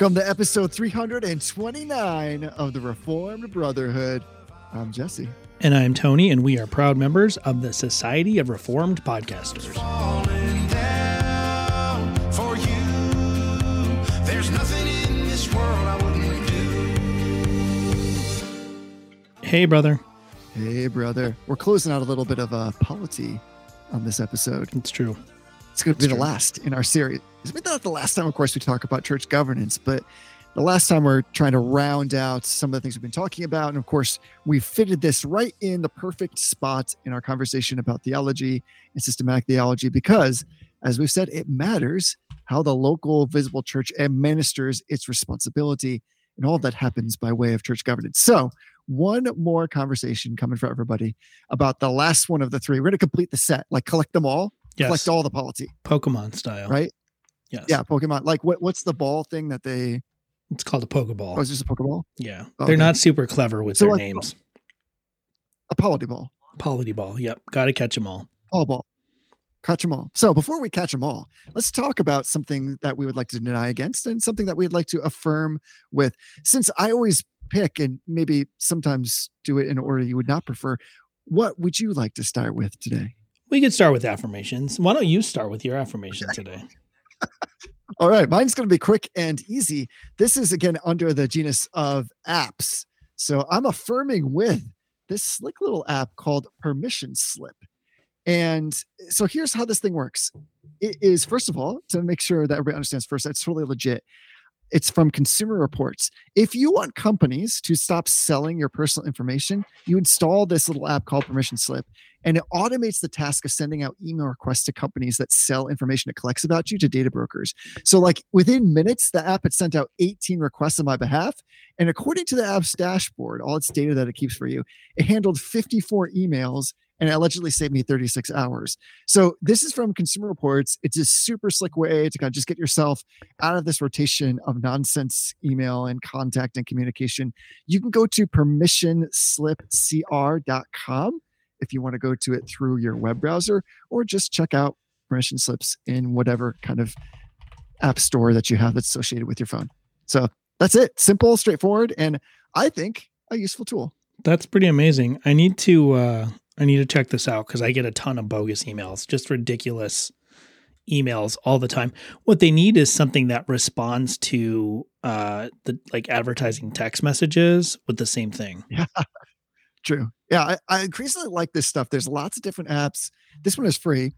Welcome to episode 329 of the Reformed Brotherhood. I'm Jesse. And I'm Tony, and we are proud members of the Society of Reformed Podcasters. Hey, brother. Hey, brother. We're closing out a little bit of a polity on this episode. It's true. It's going to be the last in our series. It's not the last time, of course, we talk about church governance, but the last time we're trying to round out some of the things we've been talking about. And of course, we fitted this right in the perfect spot in our conversation about theology and systematic theology because, as we've said, it matters how the local visible church administers its responsibility. And all that happens by way of church governance. So, one more conversation coming for everybody about the last one of the three. We're going to complete the set, like collect them all, yes. collect all the polity, Pokemon style, right? Yes. Yeah, Pokemon. Like what? What's the ball thing that they? It's called a Pokeball. Oh, it's just a Pokeball. Yeah, oh, they're okay. not super clever with so their like, names. A polity ball. Polity ball. Yep, got to catch them all. All ball. Catch them all. So before we catch them all, let's talk about something that we would like to deny against and something that we'd like to affirm with. Since I always pick and maybe sometimes do it in order you would not prefer, what would you like to start with today? We could start with affirmations. Why don't you start with your affirmation today? All right, mine's going to be quick and easy. This is again under the genus of apps. So I'm affirming with this slick little app called Permission Slip. And so here's how this thing works. It is first of all to make sure that everybody understands first that's totally legit. It's from Consumer Reports. If you want companies to stop selling your personal information, you install this little app called Permission Slip, and it automates the task of sending out email requests to companies that sell information it collects about you to data brokers. So, like within minutes, the app had sent out 18 requests on my behalf. And according to the app's dashboard, all its data that it keeps for you, it handled 54 emails and it allegedly saved me 36 hours. So this is from Consumer Reports. It's a super slick way to kind of just get yourself out of this rotation of nonsense email and contact and communication. You can go to permissionslipcr.com if you want to go to it through your web browser or just check out permission slips in whatever kind of app store that you have that's associated with your phone. So that's it. Simple, straightforward, and I think a useful tool. That's pretty amazing. I need to uh I need to check this out because I get a ton of bogus emails, just ridiculous emails all the time. What they need is something that responds to uh, the like advertising text messages with the same thing. Yeah, true. Yeah, I, I increasingly like this stuff. There's lots of different apps. This one is free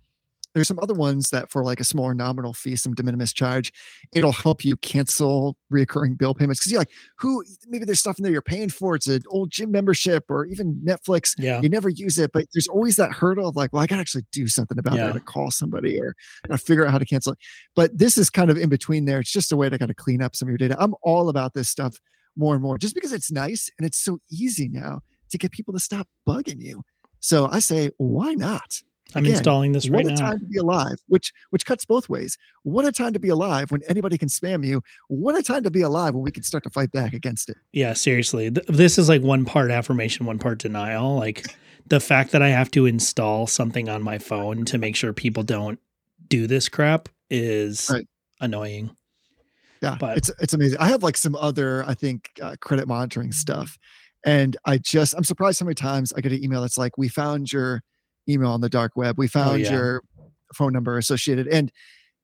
there's some other ones that for like a smaller nominal fee, some de minimis charge, it'll help you cancel reoccurring bill payments. Cause you're like, who maybe there's stuff in there you're paying for. It's an old gym membership or even Netflix. Yeah. You never use it, but there's always that hurdle of like, well, I gotta actually do something about yeah. that to call somebody or figure out how to cancel it. But this is kind of in between there. It's just a way to kind of clean up some of your data. I'm all about this stuff more and more just because it's nice and it's so easy now to get people to stop bugging you. So I say, why not? I'm Again, installing this right now. What a time to be alive, which which cuts both ways. What a time to be alive when anybody can spam you. What a time to be alive when we can start to fight back against it. Yeah, seriously. This is like one part affirmation, one part denial. Like the fact that I have to install something on my phone to make sure people don't do this crap is right. annoying. Yeah, but it's it's amazing. I have like some other, I think, uh, credit monitoring stuff, and I just I'm surprised how many times I get an email that's like, "We found your." Email on the dark web. We oh, found oh, yeah. your phone number associated. And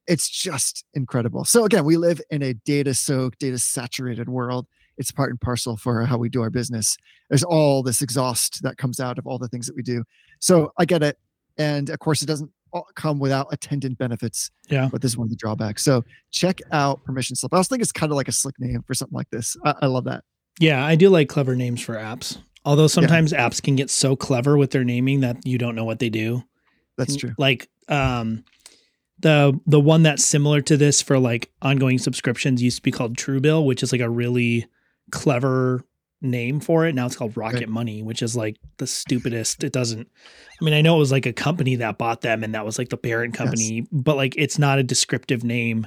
it's just incredible. So again, we live in a data soaked, data saturated world. It's part and parcel for how we do our business. There's all this exhaust that comes out of all the things that we do. So I get it. And of course, it doesn't come without attendant benefits. Yeah. But this is one of the drawbacks. So check out permission slip. I also think it's kind of like a slick name for something like this. I, I love that. Yeah, I do like clever names for apps. Although sometimes yeah. apps can get so clever with their naming that you don't know what they do. That's true. Like um the the one that's similar to this for like ongoing subscriptions used to be called Truebill, which is like a really clever name for it. Now it's called Rocket right. Money, which is like the stupidest. It doesn't I mean, I know it was like a company that bought them and that was like the parent company, yes. but like it's not a descriptive name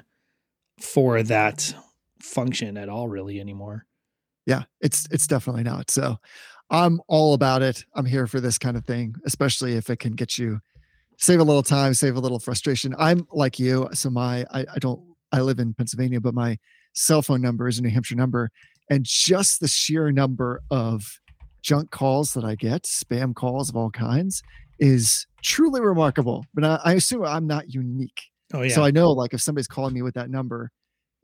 for that function at all really anymore. Yeah, it's it's definitely not. So I'm all about it. I'm here for this kind of thing, especially if it can get you save a little time, save a little frustration. I'm like you. So my, I, I don't, I live in Pennsylvania, but my cell phone number is a New Hampshire number, and just the sheer number of junk calls that I get, spam calls of all kinds, is truly remarkable. But I, I assume I'm not unique. Oh yeah. So I know like if somebody's calling me with that number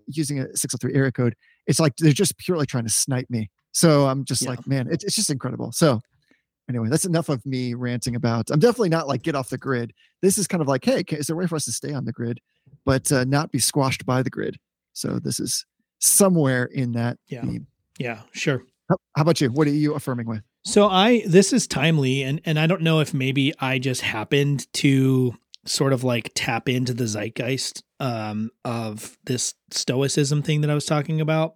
using a 603 area code, it's like they're just purely trying to snipe me. So I'm just Yeah. like, man, it, it's just incredible. So anyway, that's enough of me ranting about. I'm definitely not like get off the grid. This is kind of like, hey, is there a way for us to stay on the grid, but uh, not be squashed by the grid? So this is somewhere in that Yeah. theme. yeah, sure. How, how about you? What are you affirming with? So I this is timely and and I don't know if maybe I just happened to sort of like tap into the zeitgeist um of this stoicism thing that I was talking about.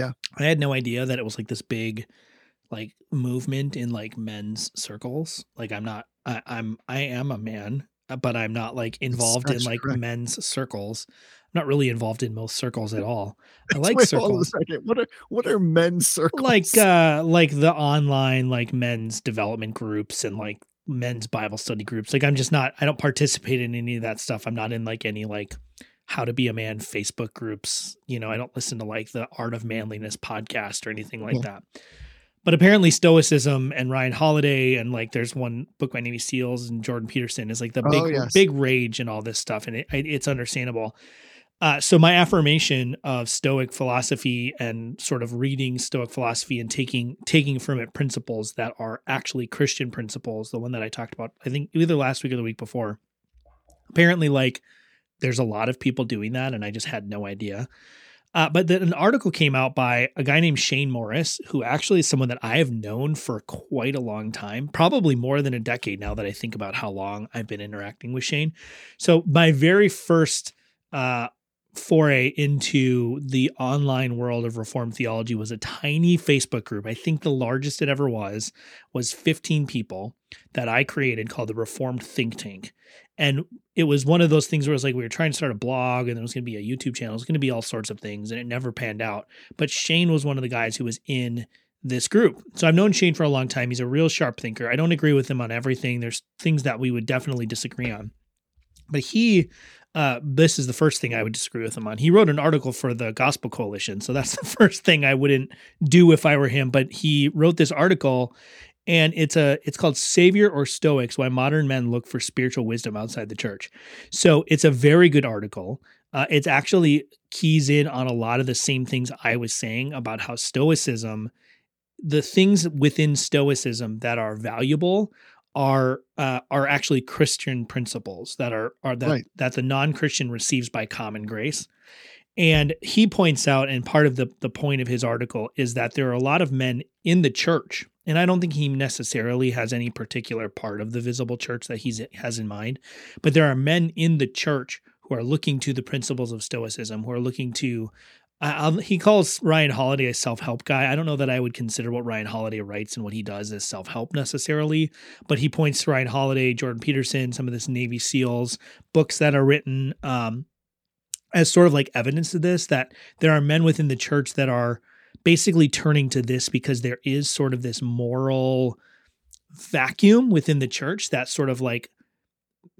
Yeah. I had no idea that it was like this big like movement in like men's circles. Like I'm not I, I'm I am a man, uh, but I'm not like involved in like correct. men's circles. I'm not really involved in most circles at all. I like Wait, hold on a circles second. What are what are men's circles? like uh like the online like men's development groups and like men's bible study groups like i'm just not i don't participate in any of that stuff i'm not in like any like how to be a man facebook groups you know i don't listen to like the art of manliness podcast or anything like Yeah. that but apparently stoicism and ryan holiday and like there's one book by navy seals and jordan peterson is like the big Oh, yes. big rage and all this stuff and it, it's understandable uh, so my affirmation of Stoic philosophy and sort of reading Stoic philosophy and taking taking from it principles that are actually Christian principles, the one that I talked about, I think either last week or the week before. Apparently, like there's a lot of people doing that, and I just had no idea. Uh, but then an article came out by a guy named Shane Morris, who actually is someone that I have known for quite a long time, probably more than a decade now that I think about how long I've been interacting with Shane. So my very first uh, foray into the online world of reformed theology was a tiny Facebook group. I think the largest it ever was was 15 people that I created called the Reformed Think Tank. And it was one of those things where it was like we were trying to start a blog and there was going to be a YouTube channel, it was going to be all sorts of things, and it never panned out. But Shane was one of the guys who was in this group. So I've known Shane for a long time. He's a real sharp thinker. I don't agree with him on everything. There's things that we would definitely disagree on. But he uh, this is the first thing I would disagree with him on. He wrote an article for the Gospel Coalition, so that's the first thing I wouldn't do if I were him. But he wrote this article, and it's a it's called "Savior or Stoics: Why Modern Men Look for Spiritual Wisdom Outside the Church." So it's a very good article. Uh, it's actually keys in on a lot of the same things I was saying about how Stoicism, the things within Stoicism that are valuable are uh, are actually Christian principles that are are that Right. that the non-Christian receives by common grace. And he points out, and part of the the point of his article is that there are a lot of men in the church, and I don't think he necessarily has any particular part of the visible church that he has in mind, but there are men in the church who are looking to the principles of Stoicism, who are looking to he calls Ryan Holiday a self help guy. I don't know that I would consider what Ryan Holiday writes and what he does as self help necessarily, but he points to Ryan Holiday, Jordan Peterson, some of this Navy SEALs books that are written um, as sort of like evidence of this that there are men within the church that are basically turning to this because there is sort of this moral vacuum within the church that sort of like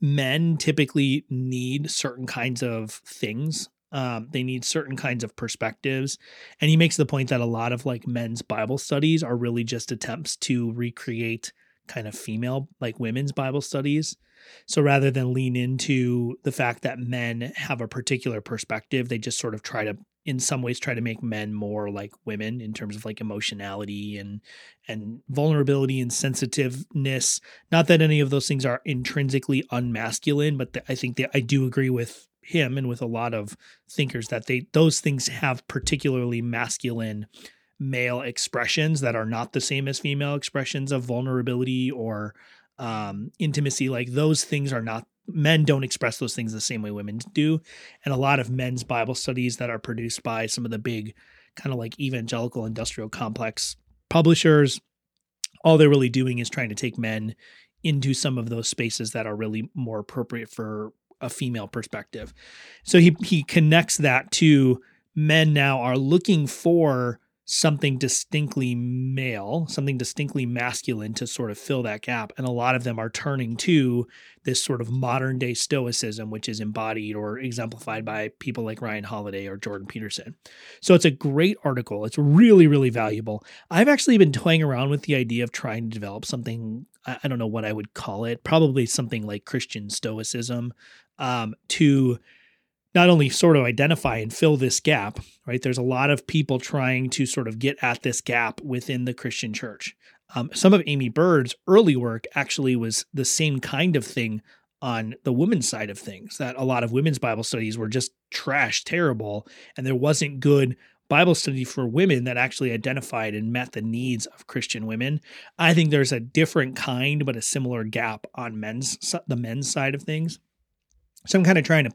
men typically need certain kinds of things. Um, they need certain kinds of perspectives. And he makes the point that a lot of like men's bible studies are really just attempts to recreate kind of female like women's bible studies. So rather than lean into the fact that men have a particular perspective they just sort of try to in some ways try to make men more like women in terms of like emotionality and and vulnerability and sensitiveness. Not that any of those things are intrinsically unmasculine but th- i think that i do agree with him and with a lot of thinkers that they those things have particularly masculine male expressions that are not the same as female expressions of vulnerability or um, intimacy. Like those things are not men don't express those things the same way women do and a lot of men's bible studies that are produced by some of the big kind of like evangelical industrial complex publishers all they're really doing is trying to take men into some of those spaces that are really more appropriate for a female perspective. So he he connects that to men now are looking for something distinctly male, something distinctly masculine to sort of fill that gap. And a lot of them are turning to this sort of modern day stoicism, which is embodied or exemplified by people like Ryan Holiday or Jordan Peterson. So it's a great article. It's really, really valuable. I've actually been toying around with the idea of trying to develop something, I don't know what I would call it, probably something like Christian stoicism um, to not only sort of identify and fill this gap, right? There's a lot of people trying to sort of get at this gap within the Christian church. Um, some of Aimee Byrd's early work actually was the same kind of thing on the women's side of things, that a lot of women's Bible studies were just trash, terrible, and there wasn't good Bible study for women that actually identified and met the needs of Christian women. I think there's a different kind, but a similar gap on men's the men's side of things. So I'm kind of trying to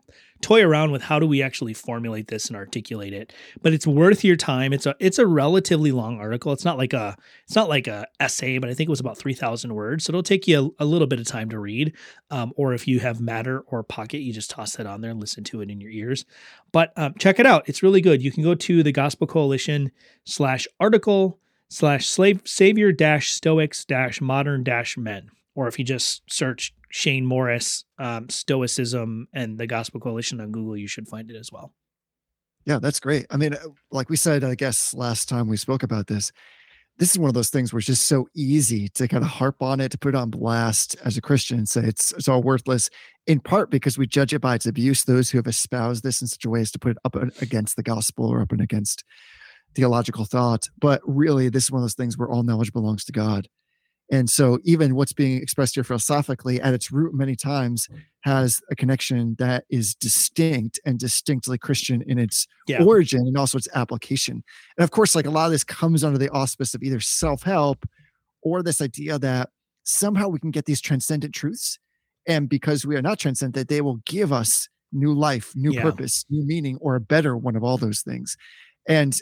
toy around with how do we actually formulate this and articulate it. But it's worth your time. It's a it's a relatively long article. It's not like a it's not like a essay, but I think it was about three thousand words. So it'll take you a, a, little bit of time to read. Um, or if you have Matter or Pocket, you just toss that on there and listen to it in your ears. But um, check it out. It's really good. You can go to the Gospel Coalition slash article slash slave savior dash stoics dash modern dash men. Or if you just search Shane Morris, um, Stoicism, and the Gospel Coalition on Google, you should find it as well. Yeah, that's great. I mean, uh, like we said, I guess last time we spoke about this, this is one of those things where it's just so easy to kind of harp on it, to put it on blast as a Christian and say it's it's all worthless, in part because we judge it by its abuse. Those who have espoused this in such a way as to put it up against the gospel or up and against theological thought. But really, this is one of those things where all knowledge belongs to God. And so, even what's being expressed here philosophically at its root, many times has a connection that is distinct and distinctly Christian in its yeah. origin and also its application. And of course, like a lot of this comes under the auspice of either self help or this idea that somehow we can get these transcendent truths. And because we are not transcendent, they will give us new life, new yeah. purpose, new meaning, or a better one of all those things. And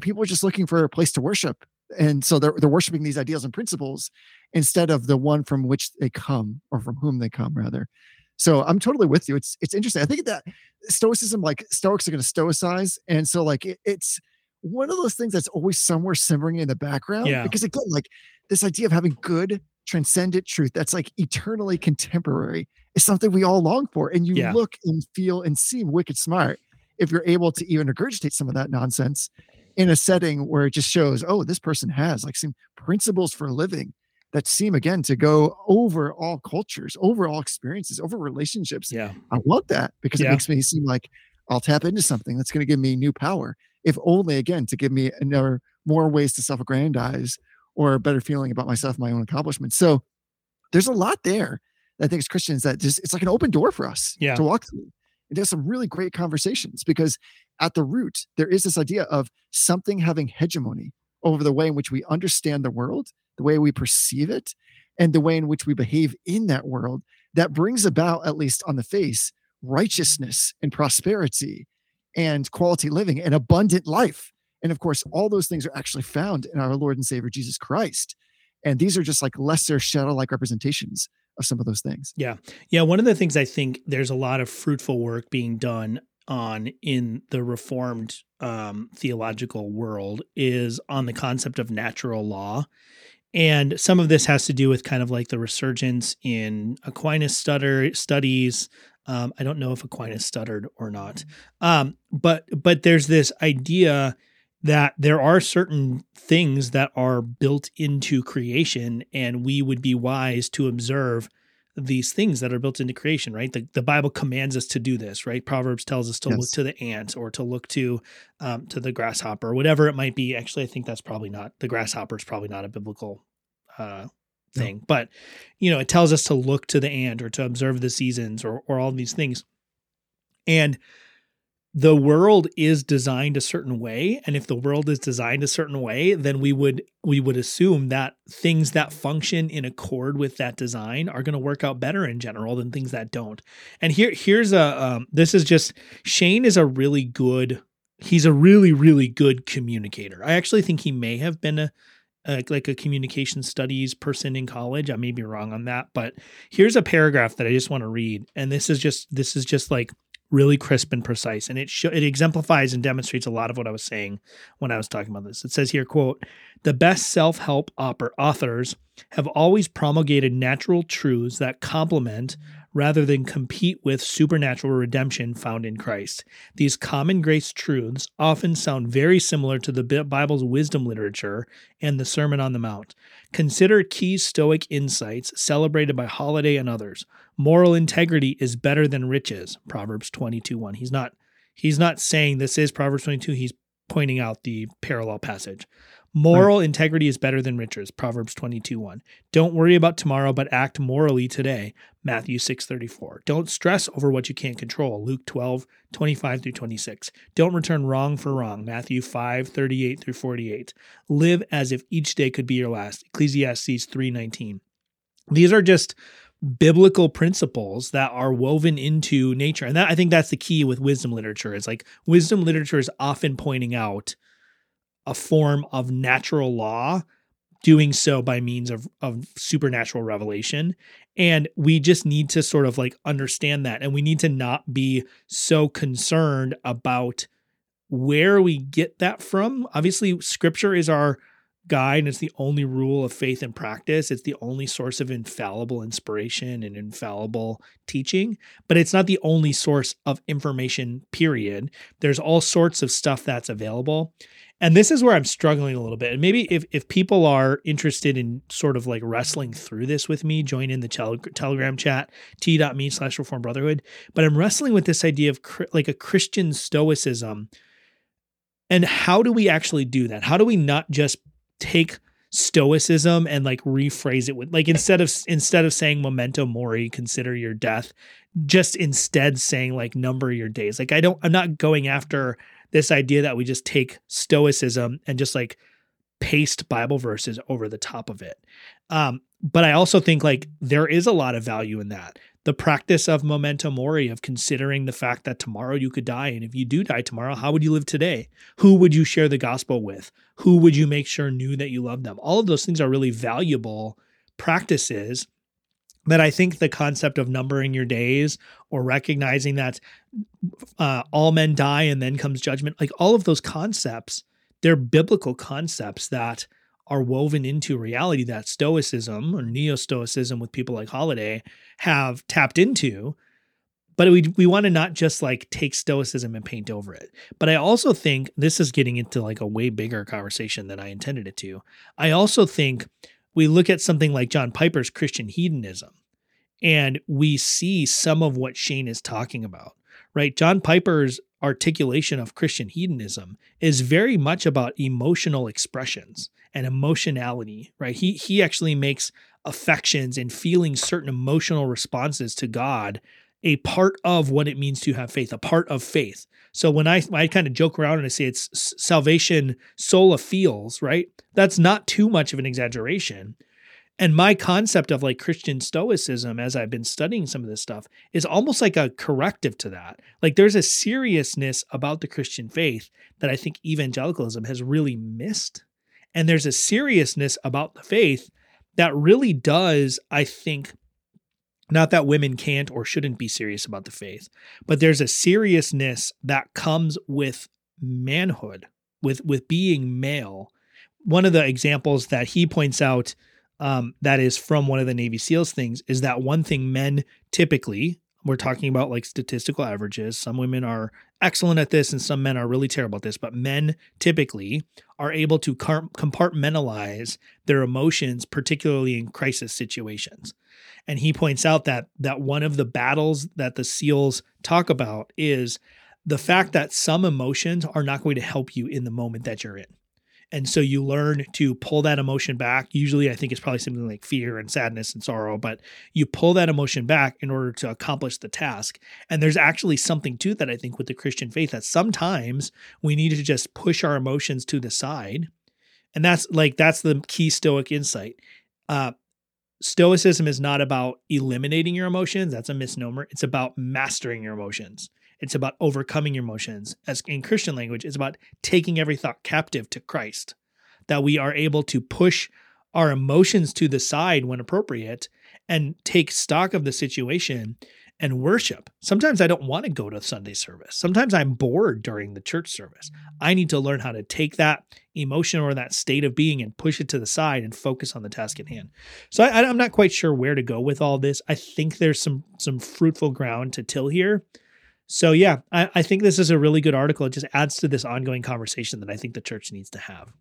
people are just looking for a place to worship and so they're, they're worshiping these ideals and principles instead of the one from which they come or from whom they come rather so i'm totally with you it's it's interesting i think that stoicism like stoics are going to stoicize and so like it, it's one of those things that's always somewhere simmering in the background yeah. because again like this idea of having good transcendent truth that's like eternally contemporary is something we all long for and you yeah. look and feel and seem wicked smart if you're able to even regurgitate some of that nonsense in a setting where it just shows, oh, this person has like some principles for living that seem again to go over all cultures, over all experiences, over relationships. Yeah. I want that because yeah. it makes me seem like I'll tap into something that's going to give me new power, if only again to give me another more ways to self-aggrandize or a better feeling about myself, my own accomplishments. So there's a lot there I think as Christians that just it's like an open door for us yeah. to walk through. And there's some really great conversations because at the root, there is this idea of something having hegemony over the way in which we understand the world, the way we perceive it, and the way in which we behave in that world that brings about, at least on the face, righteousness and prosperity and quality living and abundant life. And of course, all those things are actually found in our Lord and Savior Jesus Christ. And these are just like lesser shadow like representations of some of those things. Yeah. Yeah. One of the things I think there's a lot of fruitful work being done on in the reformed um, theological world is on the concept of natural law and some of this has to do with kind of like the resurgence in aquinas stutter studies um, i don't know if aquinas stuttered or not mm-hmm. um, but but there's this idea that there are certain things that are built into creation and we would be wise to observe these things that are built into creation, right? The, the Bible commands us to do this, right? Proverbs tells us to yes. look to the ant or to look to um, to the grasshopper, whatever it might be. Actually, I think that's probably not the grasshopper is probably not a biblical uh, thing, no. but you know, it tells us to look to the ant or to observe the seasons or or all these things. And the world is designed a certain way and if the world is designed a certain way then we would we would assume that things that function in accord with that design are going to work out better in general than things that don't. And here here's a um, this is just shane is a really good he's a really really good communicator. I actually think he may have been a, a like a communication studies person in college. I may be wrong on that but here's a paragraph that i just want to read and this is just this is just like really crisp and precise, and it sh- it exemplifies and demonstrates a lot of what I was saying when I was talking about this. It says here, "quote The best self help authors have always promulgated natural truths that complement." rather than compete with supernatural redemption found in Christ. These common grace truths often sound very similar to the Bible's wisdom literature and the Sermon on the Mount. Consider key Stoic insights celebrated by Holiday and others. Moral integrity is better than riches. Proverbs 22 1. He's not he's not saying this is Proverbs 22. He's pointing out the parallel passage. Moral right. integrity is better than riches. Proverbs 22 1. Don't worry about tomorrow, but act morally today. Matthew 6 34. Don't stress over what you can't control. Luke 12 25 through 26. Don't return wrong for wrong. Matthew 5 38 through 48. Live as if each day could be your last. Ecclesiastes 3 19. These are just biblical principles that are woven into nature. And that I think that's the key with wisdom literature. It's like wisdom literature is often pointing out a form of natural law doing so by means of, of supernatural revelation. And we just need to sort of like understand that. And we need to not be so concerned about where we get that from. Obviously scripture is our guide and it's the only rule of faith and practice it's the only source of infallible inspiration and infallible teaching but it's not the only source of information period there's all sorts of stuff that's available and this is where I'm struggling a little bit. And maybe if, if people are interested in sort of like wrestling through this with me, join in the tel- Telegram chat, t.me slash reform brotherhood. But I'm wrestling with this idea of cr- like a Christian stoicism. And how do we actually do that? How do we not just take stoicism and like rephrase it with like instead of instead of saying memento mori consider your death just instead saying like number your days like i don't i'm not going after this idea that we just take stoicism and just like paste Bible verses over the top of it. Um, but I also think like there is a lot of value in that. The practice of memento mori, of considering the fact that tomorrow you could die. And if you do die tomorrow, how would you live today? Who would you share the gospel with? Who would you make sure knew that you loved them? All of those things are really valuable practices that I think the concept of numbering your days or recognizing that uh, all men die and then comes judgment, like all of those concepts, they're biblical concepts that are woven into reality that Stoicism or Neo Stoicism with people like Holiday have tapped into. But we we want to not just like take Stoicism and paint over it. But I also think this is getting into like a way bigger conversation than I intended it to. I also think we look at something like John Piper's Christian hedonism and we see some of what Shane is talking about, right? John Piper's articulation of Christian hedonism is very much about emotional expressions and emotionality, right? He he actually makes affections and feeling certain emotional responses to God a part of what it means to have faith, a part of faith. So when I I kind of joke around and I say it's salvation sola feels, right? That's not too much of an exaggeration. And my concept of like Christian stoicism as I've been studying some of this stuff is almost like a corrective to that. Like there's a seriousness about the Christian faith that I think evangelicalism has really missed. And there's a seriousness about the faith that really does, I think, not that women can't or shouldn't be serious about the faith, but there's a seriousness that comes with manhood, with with being male. One of the examples that he points out um, that is from one of the Navy SEALs things is that one thing men typically, we're talking about like statistical averages. Some women are excellent at this and some men are really terrible at this, but men typically are able to compartmentalize their emotions, particularly in crisis situations. And he points out that that one of the battles that the SEALs talk about is the fact that some emotions are not going to help you in the moment that you're in. And so you learn to pull that emotion back. Usually, I think it's probably something like fear and sadness and sorrow, but you pull that emotion back in order to accomplish the task. And there's actually something to that, I think, with the Christian faith that sometimes we need to just push our emotions to the side. And that's like, that's the key Stoic insight. Uh, Stoicism is not about eliminating your emotions. That's a misnomer. It's about mastering your emotions. It's about overcoming your emotions. As in Christian language, it's about taking every thought captive to Christ. That we are able to push our emotions to the side when appropriate and take stock of the situation and worship. Sometimes I don't want to go to Sunday service. Sometimes I'm bored during the church service. Mm-hmm. I need to learn how to take that emotion or that state of being and push it to the side and focus on the task at hand. Mm-hmm. So I, am not quite sure where to go with all this. I think there's some some fruitful ground to till here. So yeah, I, I think this is a really good article. It just adds to this ongoing conversation that I think the church needs to have.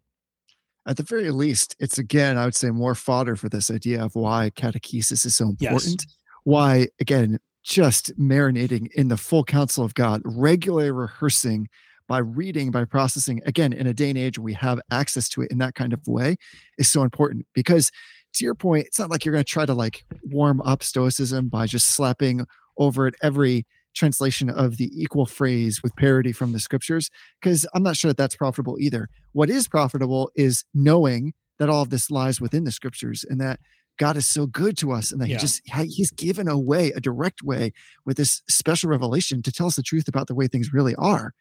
At the very least, it's again, I would say, more fodder for this idea of why catechesis is so important. Yes. Why, again, just marinating in the full counsel of God, regularly rehearsing by reading, by processing, again, in a day and age we have access to it in that kind of way is so important because to your point, it's not like you're going to try to like warm up stoicism by just slapping over it every translation of the equal phrase with parody from the scriptures because I'm not sure that that's profitable either. What is profitable is knowing that all of this lies within the scriptures and that God is so good to us and that yeah. he just he's given a way, a direct way with this special revelation to tell us the truth about the way things really are.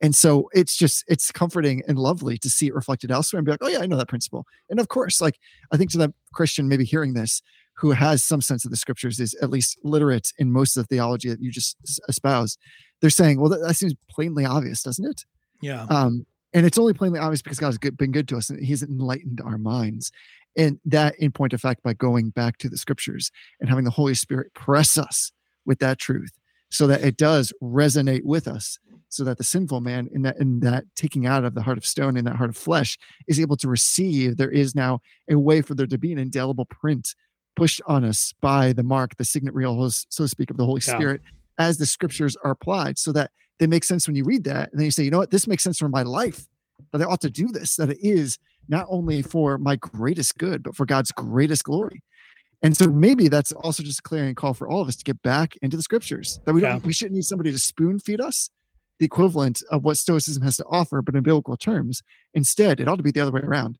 And so it's just it's comforting and lovely to see it reflected elsewhere and be like, oh yeah, I know that principle. And of course, like I think to that Christian maybe hearing this, who has some sense of the scriptures is at least literate in most of the theology that you just espouse. They're saying well that, that seems plainly obvious doesn't it? Yeah. Um and it's only plainly obvious because god's good, been good to us and he's enlightened our minds. And that in point of fact by going back to the scriptures and having the holy spirit press us with that truth so that it does resonate with us so that the sinful man in that in that taking out of the heart of stone in that heart of flesh is able to receive there is now a way for there to be an indelible print pushed on us by the mark, the signet real, so to speak, of the Holy yeah. Spirit as the scriptures are applied so that they make sense when you read that. And then you say, you know what, this makes sense for my life, that I ought to do this, that it is not only for my greatest good, but for God's greatest glory. And so maybe that's also just a clarion call for all of us to get back into the scriptures, that we don't, yeah. we shouldn't need somebody to spoon feed us the equivalent of what Stoicism has to offer, but in biblical terms. Instead, it ought to be the other way around.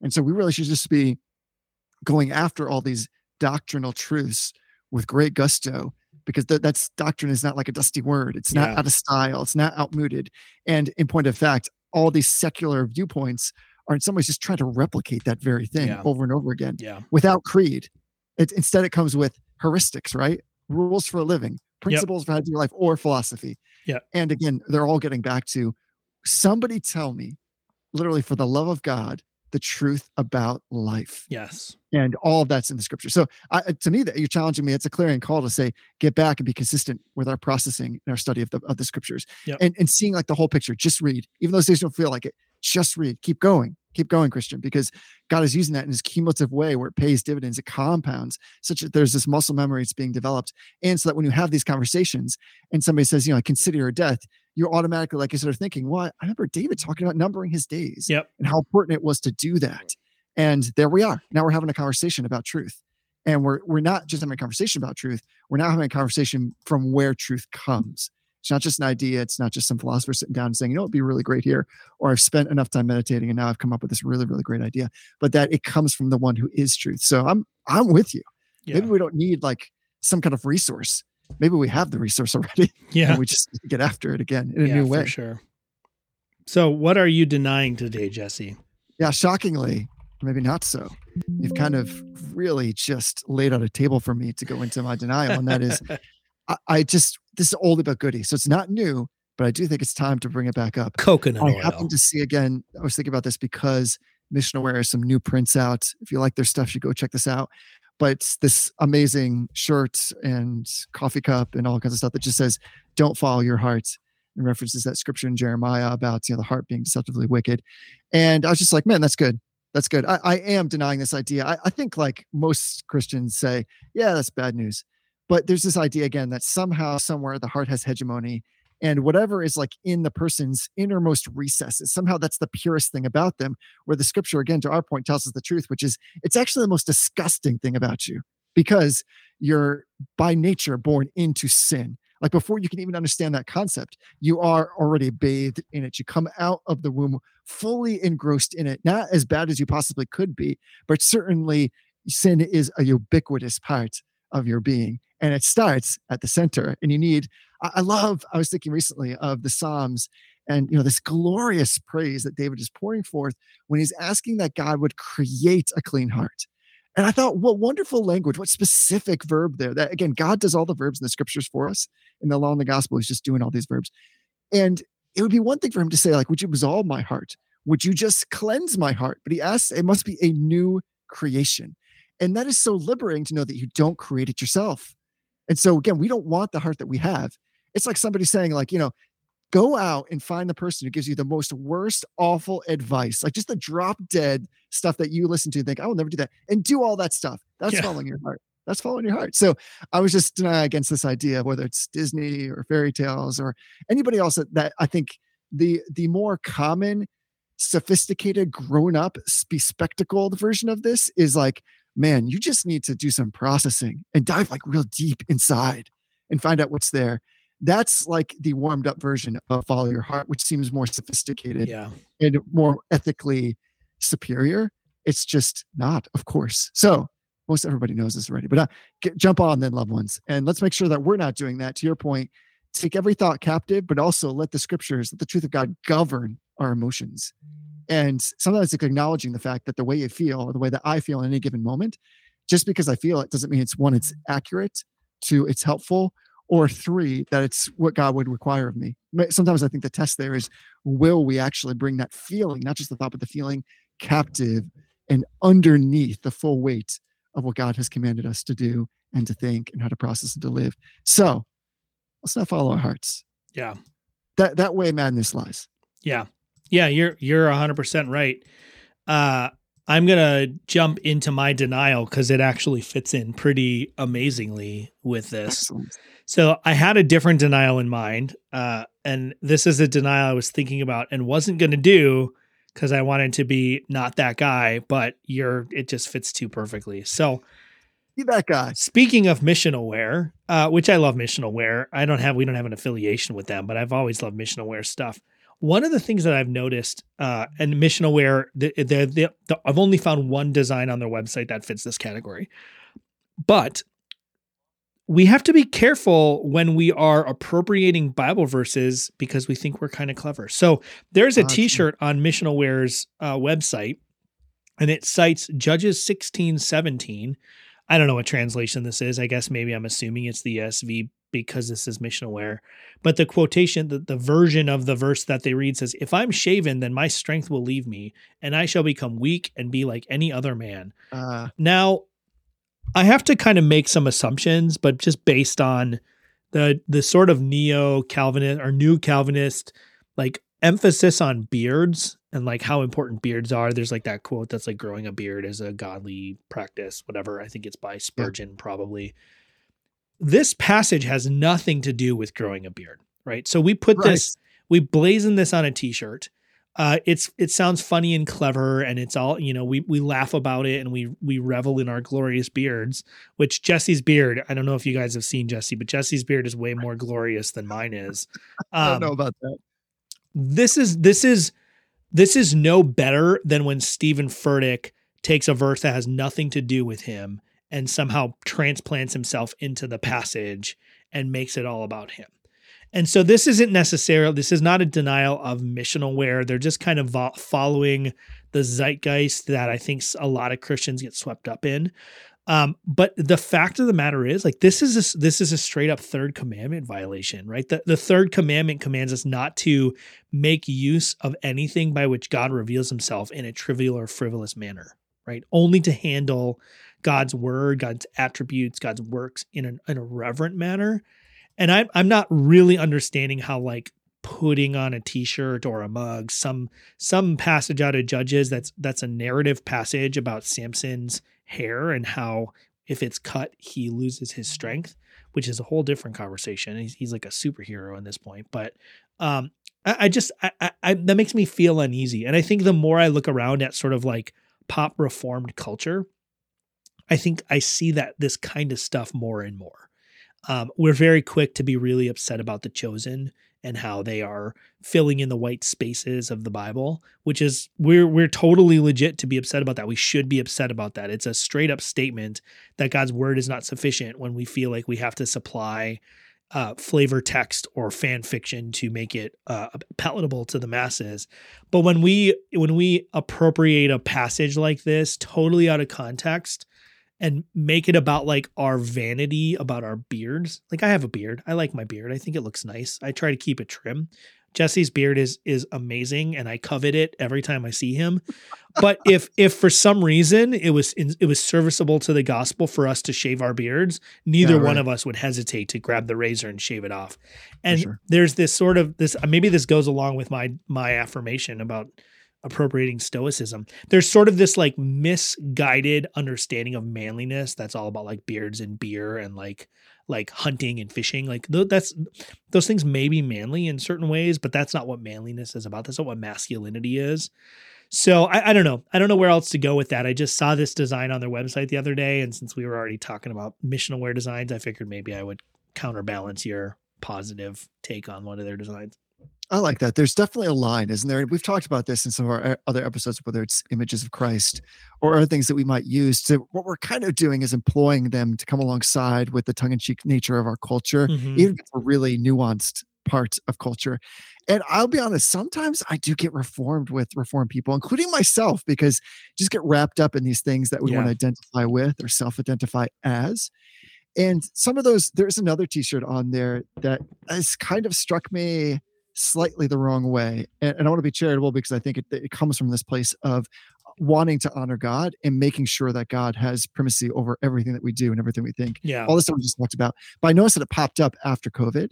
And so we really should just be going after all these doctrinal truths with great gusto because th- that's doctrine is not like a dusty word. It's not yeah. out of style. It's not outmoded. And in point of fact, all these secular viewpoints are in some ways just trying to replicate that very thing yeah. over and over again yeah. without creed. It, instead, it comes with heuristics, right? Rules for a living, principles yep. for how to do life, or philosophy. Yeah. And again, they're all getting back to somebody tell me, literally, for the love of God, the truth about life. Yes. And all of that's in the scripture. So I, uh, to me, that you're challenging me, it's a clarion call to say, get back and be consistent with our processing and our study of the of the scriptures yep. and, and seeing like the whole picture. Just read, even though things don't feel like it, just read, keep going, keep going, Christian, because God is using that in his cumulative way where it pays dividends, it compounds, such that there's this muscle memory that's being developed. And so that when you have these conversations and somebody says, you know, consider your death, you're automatically like you sort of thinking, well, I remember David talking about numbering his days yep. and how important it was to do that. And there we are. Now we're having a conversation about truth. And we're we're not just having a conversation about truth. We're now having a conversation from where truth comes. It's not just an idea. It's not just some philosopher sitting down and saying, you know, it'd be really great here. Or I've spent enough time meditating and now I've come up with this really, really great idea. But that it comes from the one who is truth. So I'm I'm with you. Yeah. Maybe we don't need like some kind of resource maybe we have the resource already. Yeah. we just get after it again in a yeah, new way. For sure. So what are you denying today, Jesse? Yeah, shockingly, maybe not so. You've kind of really just laid out a table for me to go into my denial. And that is I, I, just this is old but goody. So it's not new, but I do think it's time to bring it back up. Coconut I oil. happen to see again, I was thinking about this because Missional Wear has some new prints out. If you like their stuff, you go check this out but it's this amazing shirt and coffee cup and all kinds of stuff that just says don't follow your heart and references that scripture in jeremiah about you know the heart being deceptively wicked and i was just like man that's good that's good i, I am denying this idea I, I think like most christians say yeah that's bad news but there's this idea again that somehow somewhere the heart has hegemony and whatever is like in the person's innermost recesses somehow that's the purest thing about them where the scripture again to our point tells us the truth which is it's actually the most disgusting thing about you because you're by nature born into sin. Like before you can even understand that concept you are already bathed in it. You come out of the womb fully engrossed in it not as bad as you possibly could be but certainly sin is a ubiquitous part of your being and it starts at the center and you need I love, I was thinking recently of the Psalms and you know this glorious praise that David is pouring forth when he's asking that God would create a clean heart. And I thought, what wonderful language, what specific verb there. That again, God does all the verbs in the scriptures for us. In the law and the gospel, he's just doing all these verbs. And it would be one thing for him to say, like, would you absolve my heart? Would you just cleanse my heart? But he asks, it must be a new creation. And that is so liberating to know that you don't create it yourself. And so again, we don't want the heart that we have. It's like somebody saying, like, you know, go out and find the person who gives you the most worst, awful advice, like just the drop dead stuff that you listen to and think, I will never do that, and do all that stuff. That's yeah. following your heart. That's following your heart. So I was just uh, against this idea, whether it's Disney or fairy tales or anybody else that, that I think the the more common, sophisticated, grown up, bespectacled version of this is like, man, you just need to do some processing and dive like real deep inside and find out what's there. That's like the warmed up version of follow your heart which seems more sophisticated yeah. and more ethically superior. It's just not of course. So most everybody knows this already but uh, get, jump on then loved ones and let's make sure that we're not doing that. To your point take every thought captive but also let the scriptures let the truth of god govern our emotions. And sometimes it's acknowledging the fact that the way you feel or the way that i feel in any given moment just because i feel it doesn't mean it's one it's accurate two it's helpful or three that it's what god would require of me. Sometimes i think the test there is will we actually bring that feeling not just the thought but the feeling captive and underneath the full weight of what god has commanded us to do and to think and how to process and to live? So let's not follow our hearts yeah that that way madness lies yeah yeah you're you're 100% right uh I'm going to jump into my denial because it actually fits in pretty amazingly with this. Excellent. So I had a different denial in mind. Uh, and this is a denial I was thinking about and wasn't going to do because I wanted to be not that guy, but you're, it just fits too perfectly. So, be that guy. Speaking of Missional Wear, uh, which I love Missional Wear. I don't have, we don't have an affiliation with them, but I've always loved Missional Wear stuff. One of the things that I've noticed, uh, and Missional Wear, the, the, the, the, I've only found one design on their website that fits this category. But we have to be careful when we are appropriating Bible verses because we think we're kind of clever. So there's a t-shirt on Missional Wear's uh, website and it cites Judges 16, 17. I don't know what translation this is. I guess maybe I'm assuming it's the ESV because this is Missional Wear. But the quotation, the, the version of the verse that they read says, If I'm shaven, then my strength will leave me, and I shall become weak and be like any other man. Uh, now, I have to kind of make some assumptions, but just based on the the sort of neo Calvinist or new Calvinist like emphasis on beards and like how important beards are. There's like that quote that's like growing a beard is a godly practice, whatever. I think it's by Spurgeon, probably. This passage has nothing to do with growing a beard, right? So we put right. this, we blazon this on a t-shirt uh, it's it sounds funny and clever, and it's all you know. We we laugh about it and we we revel in our glorious beards. Which Jesse's beard, I don't know if you guys have seen Jesse, but Jesse's beard is way more glorious than mine is. Um, I don't know um, about that. This is this is this is no better than when Steven Furtick takes a verse that has nothing to do with him and somehow transplants himself into the passage and makes it all about him. And so this isn't necessarily this is not a denial of Missional Wear. They're just kind of following the zeitgeist that I think a lot of Christians get swept up in. Um, but the fact of the matter is, like this is a, this is a straight up third commandment violation, right? The the third commandment commands us not to make use of anything by which God reveals Himself in a trivial or frivolous manner, right? Only to handle God's word, God's attributes, God's works in an, in a reverent manner and I'm I'm not really understanding how like putting on a t-shirt or a mug some some passage out of judges that's that's a narrative passage about samson's hair and how if it's cut he loses his strength which is a whole different conversation. He's, he's like a superhero at this point but um i, I just I, I, I that makes me feel uneasy. And i think the more i look around at sort of like pop reformed culture i think i see that this kind of stuff more and more. Um, we're very quick to be really upset about the chosen and how they are filling in the white spaces of the Bible, which is we're we're totally legit to be upset about that. We should be upset about that. It's a straight up statement that God's word is not sufficient when we feel like we have to supply uh, flavor text or fan fiction to make it uh, palatable to the masses. But when we when we appropriate a passage like this totally out of context and make it about like our vanity about our beards. Like I have a beard. I like my beard. I think it looks nice. I try to keep it trim. Jesse's beard is is amazing and I covet it every time I see him. But if if for some reason it was it was serviceable to the gospel for us to shave our beards, neither yeah, right. one of us would hesitate to grab the razor and shave it off. And sure. there's this sort of this maybe this goes along with my my affirmation about appropriating stoicism. There's sort of this like misguided understanding of manliness that's all about like beards and beer and like like hunting and fishing. Like th- that's those things may be manly in certain ways, but that's not what manliness is about. That's not what masculinity is. So I, I don't know. I don't know where else to go with that. I just saw this design on their website the other day, and since we were already talking about Missional Wear designs, I figured maybe I would counterbalance your positive take on one of their designs. I like that. There's definitely a line, isn't there? We've talked about this in some of our uh, other episodes, whether it's images of Christ or other things that we might use. To what we're kind of doing is employing them to come alongside with the tongue-in-cheek nature of our culture, mm-hmm. even really nuanced parts of culture. And I'll be honest, sometimes I do get reformed with reformed people, including myself, because just get wrapped up in these things that we yeah. want to identify with or self-identify as. And some of those, there's another t-shirt on there that has kind of struck me slightly the wrong way. And, and I want to be charitable because I think it, it comes from this place of wanting to honor God and making sure that God has primacy over everything that we do and everything we think. Yeah. All this stuff we just talked about. But I noticed that it popped up after COVID.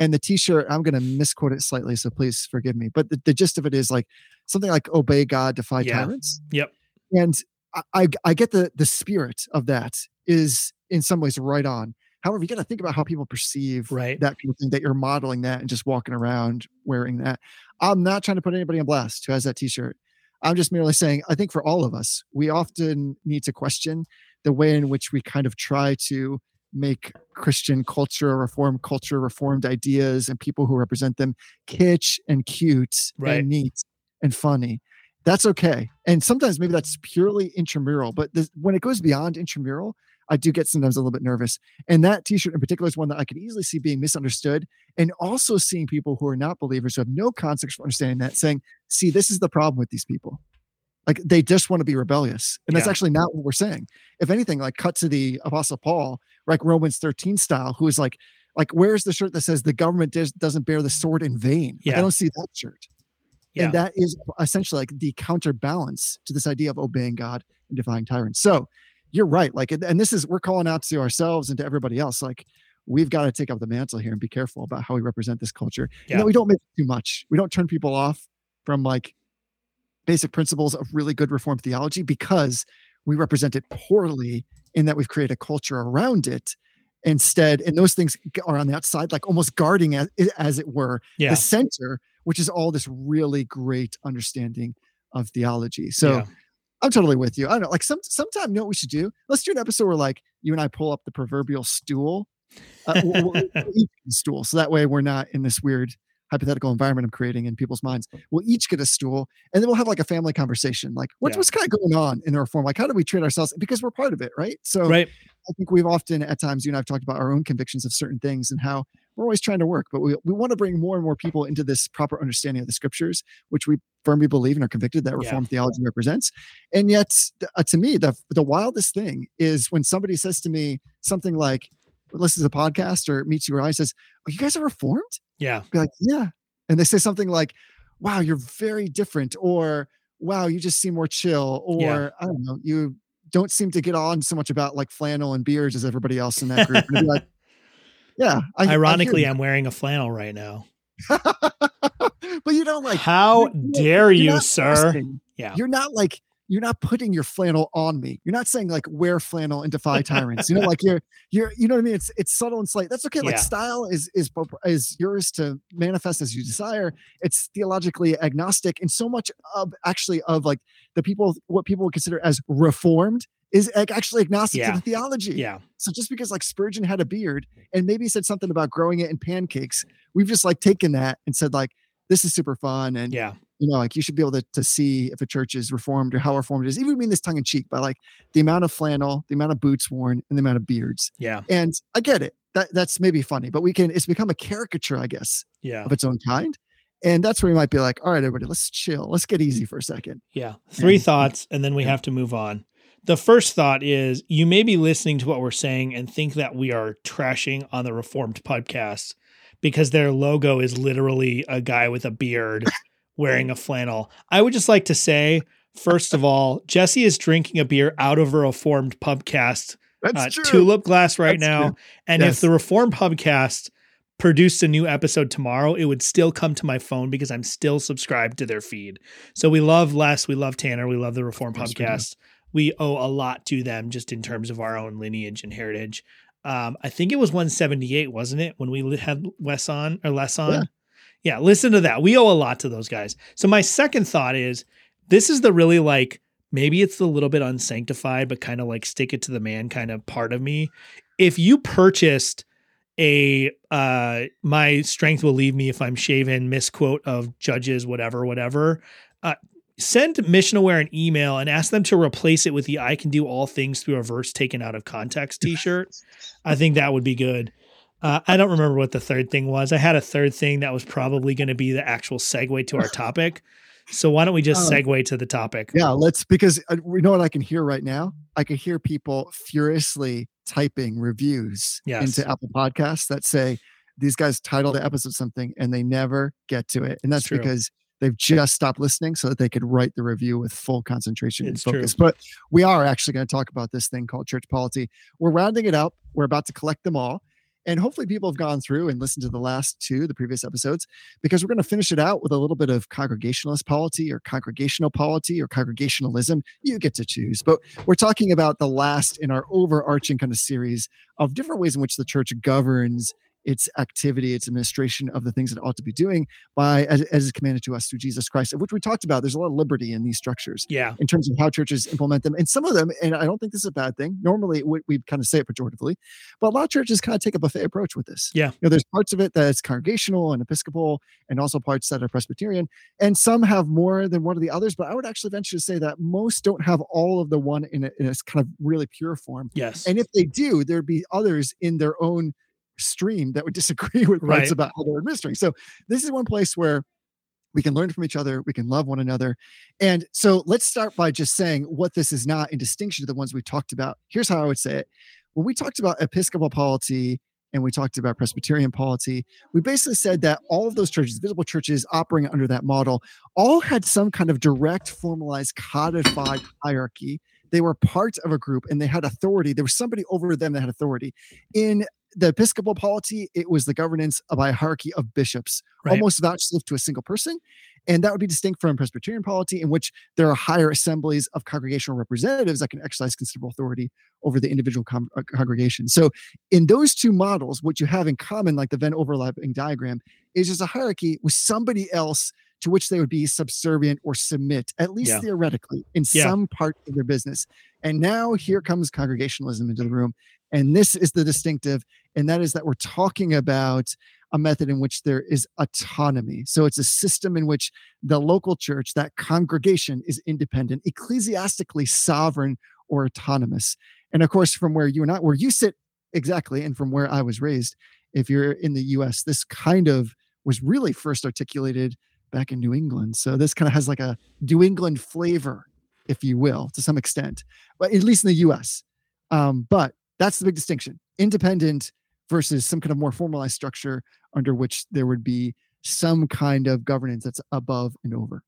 And the t-shirt, I'm gonna misquote it slightly, so please forgive me. But the, the gist of it is like something like obey God, defy yeah. tyrants. Yep. And I, I I get the the spirit of that is in some ways right on. However, you got to think about how people perceive right. that kind of thing, that you're modeling that and just walking around wearing that. I'm not trying to put anybody on blast who has that t-shirt. I'm just merely saying, I think for all of us, we often need to question the way in which we kind of try to make Christian culture, reform culture, reformed ideas, and people who represent them kitsch and cute right. and neat and funny. That's okay. And sometimes maybe that's purely intramural, but this, when it goes beyond intramural, I do get sometimes a little bit nervous. And that t-shirt in particular is one that I could easily see being misunderstood and also seeing people who are not believers who have no context for understanding that saying, see, this is the problem with these people. Like they just want to be rebellious. And that's actually not what we're saying. If anything, like cut to the apostle Paul, like Romans 13 style, who is like, like, where's the shirt that says the government does, doesn't bear the sword in vain? Yeah. Like, I don't see that shirt. Yeah. And that is essentially like the counterbalance to this idea of obeying God and defying tyrants. So you're right. Like, and this is we're calling out to ourselves and to everybody else. Like, we've got to take up the mantle here and be careful about how we represent this culture. Yeah. And we don't make too much. We don't turn people off from like basic principles of really good reform theology because we represent it poorly in that we've created a culture around it instead and those things are on the outside like almost guarding as, as it were yeah. the center which is all this really great understanding of theology so yeah. I'm totally with you. I don't know. Like some sometime, you know what we should do? Let's do an episode where like you and I pull up the proverbial stool, uh, we'll, we'll stool, so that way we're not in this weird hypothetical environment I'm creating in people's minds. We'll each get a stool, and then we'll have like a family conversation. Like, what's yeah. what's kind of going on in our form? Like, how do we treat ourselves? Because we're part of it, right? So, right. I think we've often, at times, you and I've talked about our own convictions of certain things and how we're always trying to work, but we, we want to bring more and more people into this proper understanding of the scriptures, which we firmly believe and are convicted that Reformed yeah. theology represents. And yet, uh, to me, the, the wildest thing is when somebody says to me something like, listens to the podcast or meets you or I says, Are you guys are Reformed? Yeah. Be like, Yeah. And they say something like, Wow, you're very different, or wow, you just seem more chill, or yeah. I don't know, you don't seem to get on so much about like flannel and beers as everybody else in that group. Like, yeah. I, Ironically, I am wearing a flannel right now. but you don't like. How dare you, sir? Yeah. You're not like you're not putting your flannel on me. You're not saying like wear flannel and defy tyrants. You know, like you're you're you know what I mean. It's it's subtle and slight. That's okay. Like style is is is yours to manifest as you desire. It's theologically agnostic, and so much of actually of like the people what people would consider as reformed is actually agnostic yeah. to the theology. Yeah. So just because like Spurgeon had a beard and maybe said something about growing it in pancakes, we've just like taken that and said like this is super fun and yeah you know, like you should be able to, to see if a church is reformed or how reformed it is. Even mean this tongue in cheek by like the amount of flannel, the amount of boots worn, and the amount of beards. Yeah. And I get it. That that's maybe funny, but we can it's become a caricature, I guess, yeah, of its own kind. And that's where we might be like, all right, everybody, let's chill. Let's get easy mm. for a second. Yeah. Three and, thoughts, and then we yeah. have to move on. the first thought is you may be listening to what we're saying and think that we are trashing on the Reformed podcast because their logo is literally a guy with a beard wearing a flannel. I would just like to say, first of all, Jesse is drinking a beer out of a Reformed pubcast uh, tulip glass right That's now. True. And yes. if the Reformed pubcast produced a new episode tomorrow, it would still come to my phone because I'm still subscribed to their feed. So we love Les, we love Tanner, we love the reformed Pubcast we owe a lot to them just in terms of our own lineage and heritage. Um, I think it was 178, wasn't it, when we had Wes on or less on? Yeah. Yeah, listen to that. We owe a lot to those guys. So my second thought is this is the really like maybe it's a little bit unsanctified, but kind of like stick it to the man kind of part of me. If you purchased a uh my strength will leave me if I'm shaven misquote of judges, whatever, whatever. Uh, send Missional Wear an email and ask them to replace it with the I can do all things through a verse taken out of context t-shirt. I think that would be good. Uh, I don't remember what the third thing was. I had a third thing that was probably going to be the actual segue to our topic. So why don't we just um, segue to the topic? Yeah, let's because uh, we know what I can hear right now. I can hear people furiously typing reviews yes. into Apple Podcasts that say these guys titled the episode something and they never get to it, and that's because they've just stopped listening so that they could write the review with full concentration it's and focus. True. But we are actually going to talk about this thing called church polity. We're rounding it up. We're about to collect them all. And hopefully, people have gone through and listened to the last two, the previous episodes, because we're going to finish it out with a little bit of congregationalist polity or congregational polity or congregationalism. You get to choose. But we're talking about the last in our overarching kind of series of different ways in which the church governs its activity, its administration of the things it ought to be doing by as, as is commanded to us through Jesus Christ, which we talked about. There's a lot of liberty in these structures, yeah, in terms of how churches implement them, and some of them, and I don't think this is a bad thing. Normally, we, we kind of say it pejoratively, but a lot of churches kind of take a buffet approach with this. Yeah, you know, there's parts of it that's congregational and Episcopal, and also parts that are Presbyterian, and some have more than one of the others. But I would actually venture to say that most don't have all of the one in a, in a kind of really pure form. Yes, and if they do, there'd be others in their own stream that would disagree with parts right. about how they're administering. So this is one place where we can learn from each other, we can love one another. And so let's start by just saying what this is not in distinction to the ones we talked about. Here's how I would say it. When we talked about Episcopal polity and we talked about Presbyterian polity, we basically said that all of those churches, visible churches operating under that model, all had some kind of direct, formalized, codified hierarchy. They were part of a group and they had authority. There was somebody over them that had authority. In the Episcopal polity, it was the governance by a hierarchy of bishops, right. almost vouchsafed to a single person. And that would be distinct from Presbyterian polity, in which there are higher assemblies of congregational representatives that can exercise considerable authority over the individual com- uh, congregation. So, in those two models, what you have in common, like the Venn overlapping diagram, is just a hierarchy with somebody else to which they would be subservient or submit, at least yeah. theoretically, in yeah. some part of their business. And now here comes congregationalism into the room. And this is the distinctive, and that is that we're talking about a method in which there is autonomy. So it's a system in which the local church, that congregation, is independent, ecclesiastically sovereign or autonomous. And of course, from where you and I, where you sit exactly, and from where I was raised, if you're in the US, this kind of was really first articulated back in New England. So this kind of has like a New England flavor, if you will, to some extent, but at least in the US. Um, but that's the big distinction independent versus some kind of more formalized structure under which there would be some kind of governance that's above and over.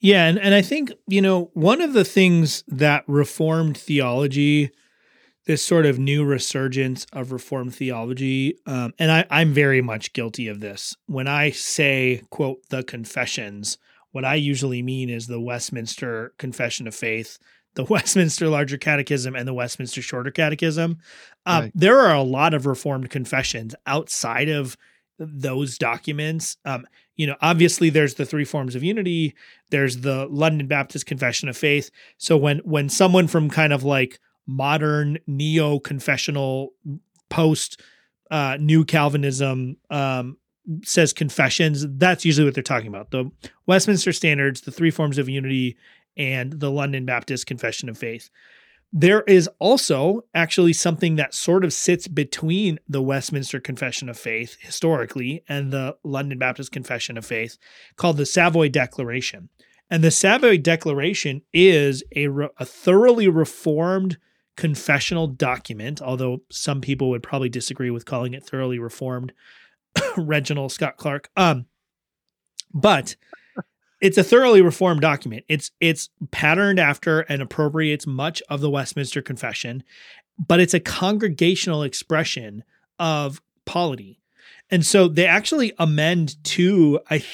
Yeah. And, and I think, you know, one of the things that Reformed theology, this sort of new resurgence of Reformed theology, um, and I, I'm very much guilty of this. When I say, quote, the confessions, what I usually mean is the Westminster Confession of Faith, the Westminster Larger Catechism and the Westminster Shorter Catechism. Uh, right. There are a lot of Reformed confessions outside of those documents. Um, you know, obviously, there's the three forms of unity. There's the London Baptist Confession of Faith. So when when someone from kind of like modern neo confessional post uh, new Calvinism um, says confessions, that's usually what they're talking about. The Westminster Standards, the three forms of unity, and the London Baptist Confession of Faith. There is also actually something that sort of sits between the Westminster Confession of Faith historically and the London Baptist Confession of Faith called the Savoy Declaration. And the Savoy Declaration is a, re- a thoroughly reformed confessional document, although some people would probably disagree with calling it thoroughly reformed. Reginald Scott Clark. Um, but it's a thoroughly reformed document. It's it's patterned after and appropriates much of the Westminster Confession, but it's a congregational expression of polity. And so they actually amend to I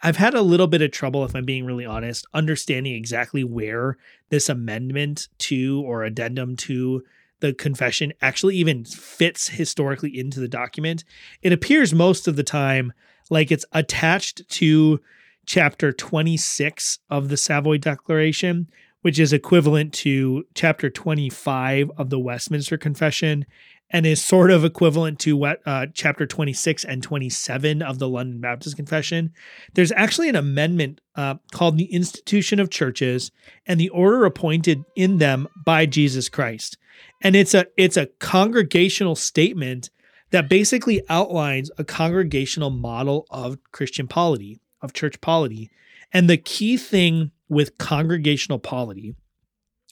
I've had a little bit of trouble if I'm being really honest understanding exactly where this amendment to or addendum to the confession actually even fits historically into the document. It appears most of the time like it's attached to chapter 26 of the Savoy Declaration, which is equivalent to chapter 25 of the Westminster Confession and is sort of equivalent to what uh, chapter 26 and 27 of the London Baptist Confession. There's actually an amendment uh, called the Institution of Churches and the order appointed in them by Jesus Christ. And it's a it's a congregational statement that basically outlines a congregational model of Christian polity, of church polity. And the key thing with congregational polity,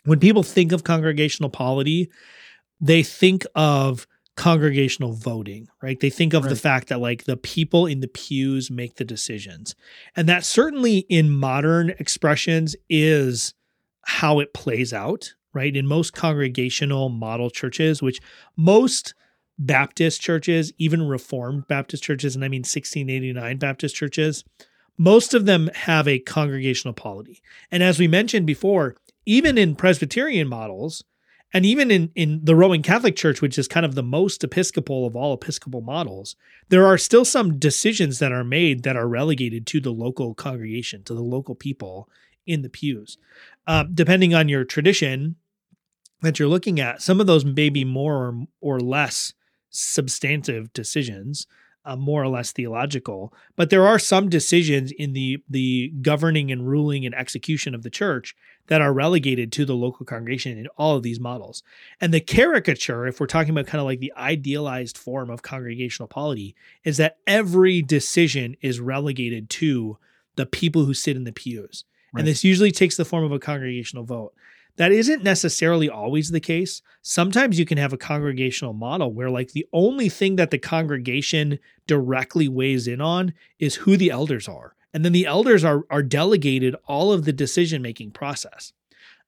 when people think of congregational polity, they think of congregational voting, right? They think of right. the fact that like the people in the pews make the decisions. And that certainly in modern expressions is how it plays out, right? In most congregational model churches, which most Baptist churches, even Reformed Baptist churches, and I mean 1689 Baptist churches, most of them have a congregational polity. And as we mentioned before, even in Presbyterian models, and even in, in the Roman Catholic Church, which is kind of the most Episcopal of all Episcopal models, there are still some decisions that are made that are relegated to the local congregation, to the local people in the pews. Uh, depending on your tradition that you're looking at, some of those may be more or, or less substantive decisions uh, more or less theological. But there are some decisions in the the governing and ruling and execution of the church that are relegated to the local congregation in all of these models. And the caricature, if we're talking about kind of like the idealized form of congregational polity, is that every decision is relegated to the people who sit in the pews. Right. And this usually takes the form of a congregational vote. That isn't necessarily always the case. Sometimes you can have a congregational model where, like, the only thing that the congregation directly weighs in on is who the elders are. And then the elders are, are delegated all of the decision making process.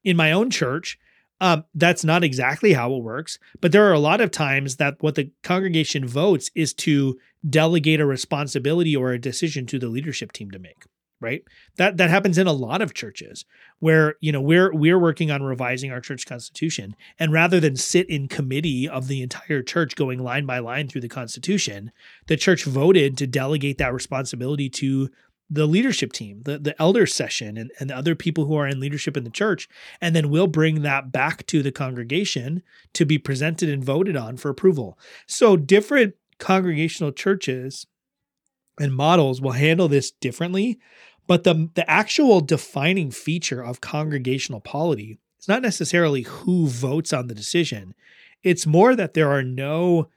In my own church, um, that's not exactly how it works, but there are a lot of times that what the congregation votes is to delegate a responsibility or a decision to the leadership team to make right? That that happens in a lot of churches where you know we're we're working on revising our church constitution. And rather than sit in committee of the entire church going line by line through the constitution the church voted to delegate that responsibility to the leadership team the the elder session and, and the other people who are in leadership in the church. And then we'll bring that back to the congregation to be presented and voted on for approval. So different congregational churches and models will handle this differently but the, the actual defining feature of congregational polity is not necessarily who votes on the decision. It's more that there are no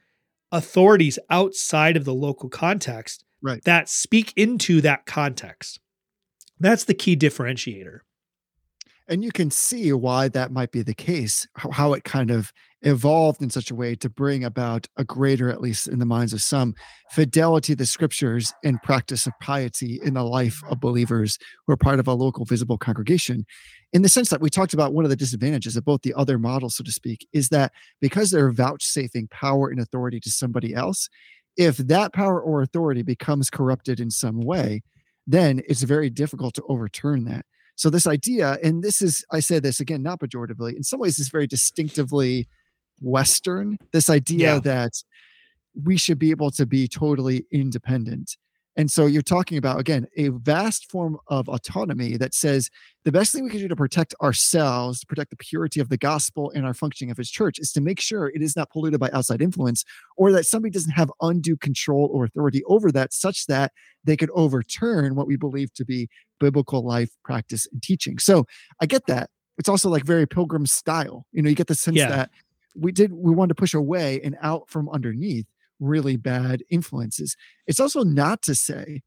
authorities outside of the local context right. that speak into that context. That's the key differentiator. And you can see why that might be the case, how it kind of evolved in such a way to bring about a greater, at least in the minds of some, fidelity to the scriptures and practice of piety in the life of believers who are part of a local visible congregation. In the sense that we talked about one of the disadvantages of both the other models, so to speak, is that because they're vouchsafing power and authority to somebody else, if that power or authority becomes corrupted in some way, then it's very difficult to overturn that. So this idea, and this is, I say this again, not pejoratively, in some ways, is very distinctively Western. This idea yeah. that we should be able to be totally independent. And so you're talking about, again, a vast form of autonomy that says the best thing we can do to protect ourselves, to protect the purity of the gospel and our functioning of his church, is to make sure it is not polluted by outside influence or that somebody doesn't have undue control or authority over that, such that they could overturn what we believe to be biblical life, practice, and teaching. So I get that. It's also like very pilgrim style. You know, you get the sense yeah. that we did we wanted to push away and out from underneath really bad influences. It's also not to say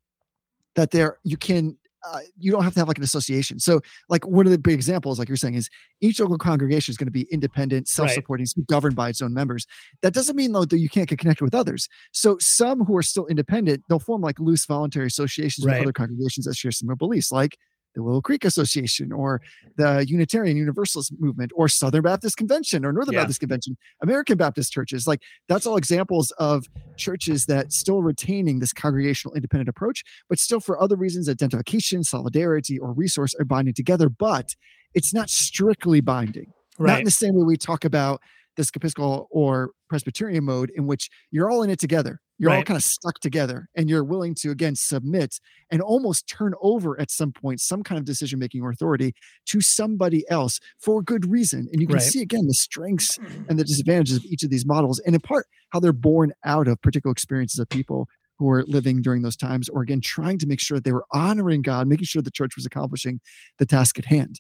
that there you can uh, you don't have to have like an association. So, like one of the big examples, like you're saying, is each local congregation is going to be independent, self-supporting, right. governed by its own members. That doesn't mean though that you can't get connected with others. So, some who are still independent, they'll form like loose voluntary associations right. with other congregations that share similar beliefs, like the Willow Creek Association or the Unitarian Universalist Movement or Southern Baptist Convention or Northern yeah. Baptist Convention, American Baptist churches. Like that's all examples of churches that still retaining this congregational independent approach, but still for other reasons, identification, solidarity, or resource are binding together. But it's not strictly binding. Right. Not in the same way we talk about this Episcopal or Presbyterian mode in which you're all in it together. You're right. all kind of stuck together and you're willing to, again, submit and almost turn over at some point some kind of decision making or authority to somebody else for good reason. And you can right. see, again, the strengths and the disadvantages of each of these models, and in part, how they're born out of particular experiences of people who were living during those times, or again, trying to make sure that they were honoring God, making sure the church was accomplishing the task at hand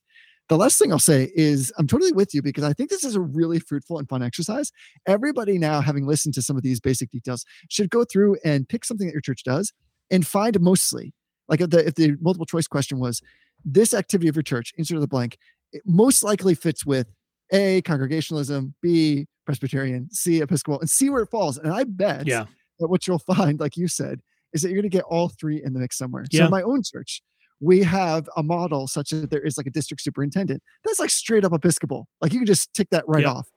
the last thing I'll say is I'm totally with you because I think this is a really fruitful and fun exercise. Everybody now, having listened to some of these basic details, should go through and pick something that your church does and find mostly, like if the, if the multiple choice question was, this activity of your church, insert the blank, it most likely fits with A, congregationalism, B, Presbyterian, C, Episcopal, and see where it falls. And I bet yeah. that what you'll find, like you said, is that you're going to get all three in the mix somewhere. Yeah. So my own church, we have a model such that there is like a district superintendent. That's like straight up Episcopal. Like you can just tick that right off.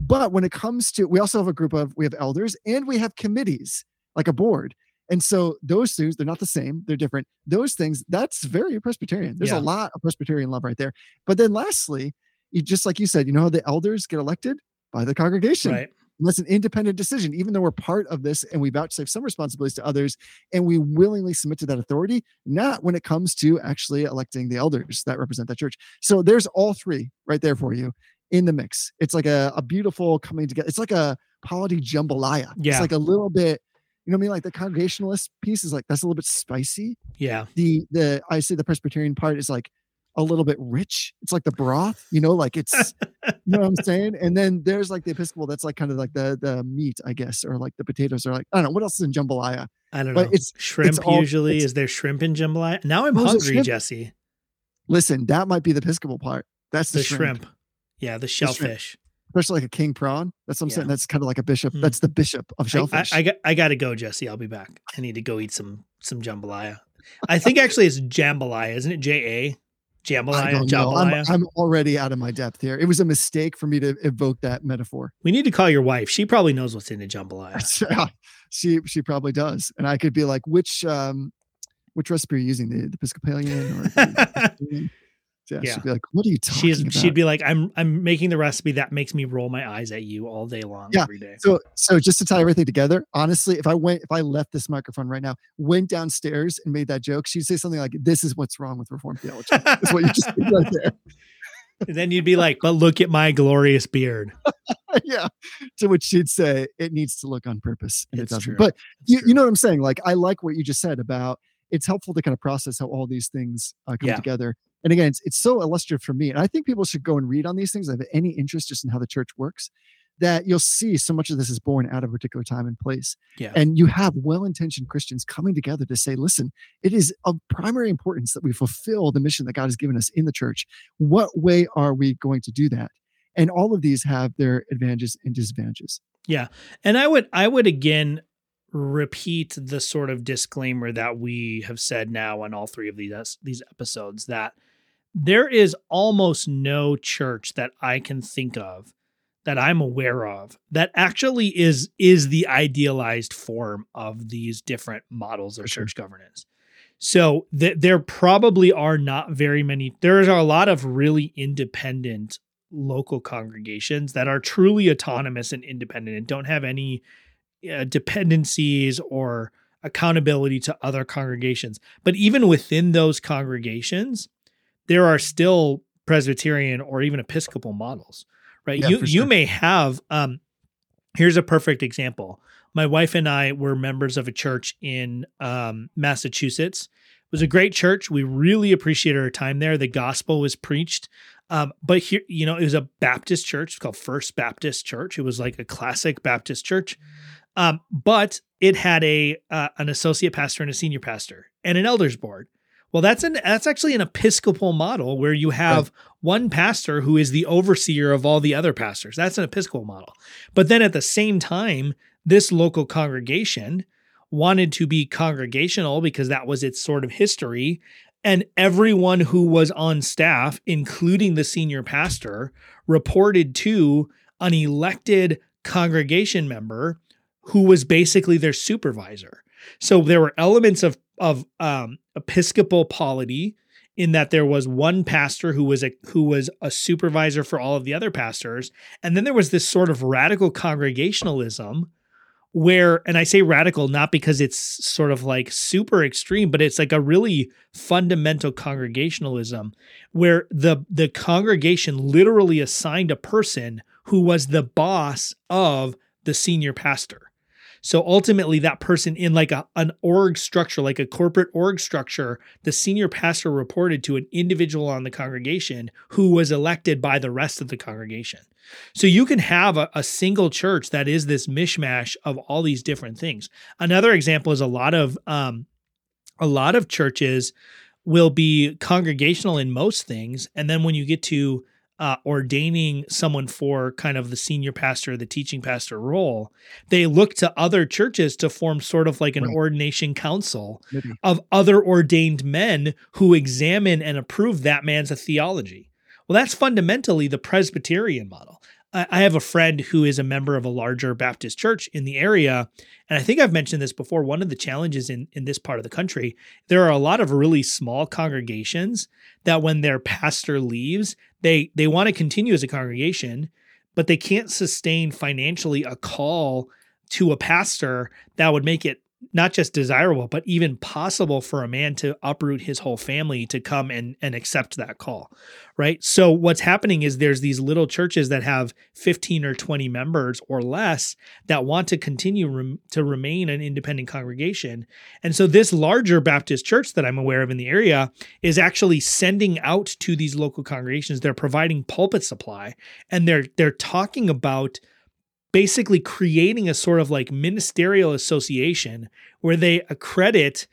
But when it comes to, we also have a group of, we have elders and we have committees, like a board. And so those things, they're not the same, they're different. Those things, that's very Presbyterian. There's yeah. a lot of Presbyterian love right there. But then lastly, you, just like you said, you know how the elders get elected by the congregation. Right. That's an independent decision, even though we're part of this and we vouchsafe some responsibilities to others and we willingly submit to that authority, not when it comes to actually electing the elders that represent that church. So there's all three right there for you in the mix. It's like a, a beautiful coming together. It's like a polity jambalaya. Yeah. It's like a little bit, you know what I mean? Like the congregationalist piece is like that's a little bit spicy. Yeah. The the I say the Presbyterian part is like a little bit rich. It's like the broth, you know, like it's, you know what I'm saying? And then there's like the Episcopal, that's like kind of like the the meat, I guess, or like the potatoes are like, I don't know, what else is in jambalaya? I don't but know. It's shrimp it's all, usually. It's, is there shrimp in jambalaya? Now I'm hungry, Jesse. Listen, that might be the Episcopal part. That's the, the shrimp. shrimp. Yeah, the shellfish. Especially like a king prawn. That's what I'm yeah. saying. That's kind of like a bishop. Mm. That's the bishop of shellfish. I, I, I, got, I got to go, Jesse. I'll be back. I need to go eat some some jambalaya. I think actually it's jambalaya, isn't it? J A Jambalaya, jambalaya. I'm, I'm, already out of my depth here. It was a mistake for me to evoke that metaphor. We need to call your wife. She probably knows what's in a jambalaya. she she probably does, and I could be like, which um, which recipe are you using? The, the Episcopalian or the, yeah, yeah, she'd be like, "What are you talking She's, about?" She'd be like, "I'm I'm making the recipe that makes me roll my eyes at you all day long, yeah. every day." So so just to tie everything together, honestly, if I went if I left this microphone right now, went downstairs and made that joke, she'd say something like, "This is what's wrong with reform theology." That's what you just did right there. And then you'd be like, "But look at my glorious beard." yeah. To which she'd say, "It needs to look on purpose, and it's it doesn't." True. But you, you know what I'm saying? Like, I like what you just said about it's helpful to kind of process how all these things uh, come yeah. together and again, it's, it's so illustrative for me. And I think people should go and read on these things. I have any interest just in how the church works, that you'll see so much of this is born out of a particular time and place. Yeah. And you have well intentioned Christians coming together to say, listen, it is of primary importance that we fulfill the mission that God has given us in the church. What way are we going to do that? And all of these have their advantages and disadvantages. Yeah. And I would, I would again repeat the sort of disclaimer that we have said now on all three of these these episodes that there is almost no church that I can think of that I'm aware of that actually is is the idealized form of these different models of church governance. So th- there probably are not very many. There are a lot of really independent local congregations that are truly autonomous and independent and don't have any uh, dependencies or accountability to other congregations. But even within those congregations, there are still Presbyterian or even Episcopal models, right? Yeah, you sure. you may have um here's a perfect example. My wife and I were members of a church in um, Massachusetts. It was a great church. We really appreciated our time there. The gospel was preached. Um, but here, you know, it was a Baptist church. It's called First Baptist Church. It was like a classic Baptist church. Um, but it had a uh, an associate pastor and a senior pastor and an elders board Well, that's an that's actually an episcopal model where you have right. one pastor who is the overseer of all the other pastors. That's an episcopal model. But then at the same time, this local congregation wanted to be congregational because that was its sort of history. And everyone who was on staff, including the senior pastor, reported to an elected congregation member who was basically their supervisor. So there were elements of of um, episcopal polity in that there was one pastor who was a who was a supervisor for all of the other pastors, and then there was this sort of radical congregationalism where and I say radical not because it's sort of like super extreme but it's like a really fundamental congregationalism where the the congregation literally assigned a person who was the boss of the senior pastor so ultimately, that person in like a, an org structure, like a corporate org structure, the senior pastor reported to an individual on the congregation who was elected by the rest of the congregation. So you can have a, a single church that is this mishmash of all these different things. Another example is a lot of um, a lot of churches will be congregational in most things, and then when you get to uh, ordaining someone for kind of the senior pastor, the teaching pastor role, they look to other churches to form sort of like an right. ordination council Maybe. of other ordained men who examine and approve that man's theology. Well, that's fundamentally the Presbyterian model. I have a friend who is a member of a larger Baptist church in the area. And I think I've mentioned this before. One of the challenges in, in this part of the country, there are a lot of really small congregations that when their pastor leaves, they they want to continue as a congregation, but they can't sustain financially a call to a pastor that would make it not just desirable, but even possible for a man to uproot his whole family to come and, and accept that call. Right. So, what's happening is there's these little churches that have 15 or 20 members or less that want to continue rem- to remain an independent congregation. And so, this larger Baptist church that I'm aware of in the area is actually sending out to these local congregations. They're providing pulpit supply and they're, they're talking about basically creating a sort of like ministerial association where they accredit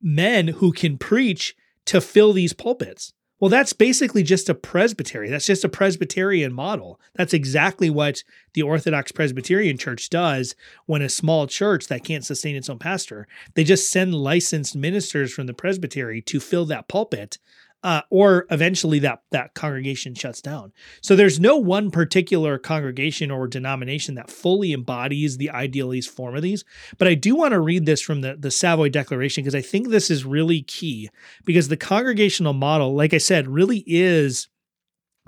men who can preach to fill these pulpits. Well, that's basically just a presbytery. That's just a Presbyterian model. That's exactly what the Orthodox Presbyterian Church does when a small church that can't sustain its own pastor, they just send licensed ministers from the presbytery to fill that pulpit uh, or eventually that that congregation shuts down. So there's no one particular congregation or denomination that fully embodies the idealist form of these. But I do want to read this from the the Savoy Declaration because I think this is really key because the congregational model, like I said, really is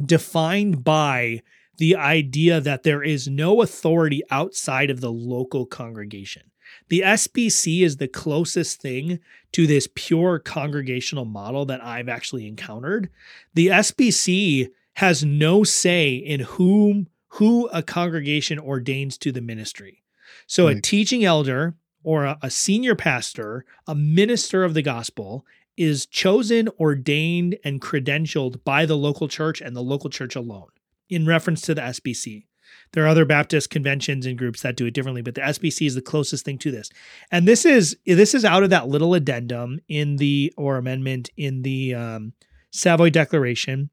defined by the idea that there is no authority outside of the local congregation. The SBC is the closest thing to this pure congregational model that I've actually encountered. The SBC has no say in whom who a congregation ordains to the ministry. So right. a teaching elder or a, a senior pastor, a minister of the gospel is chosen, ordained, and credentialed by the local church and the local church alone in reference to the SBC. There are other Baptist conventions and groups that do it differently, but the SBC is the closest thing to this. And this is this is out of that little addendum in the or amendment in the um, Savoy Declaration.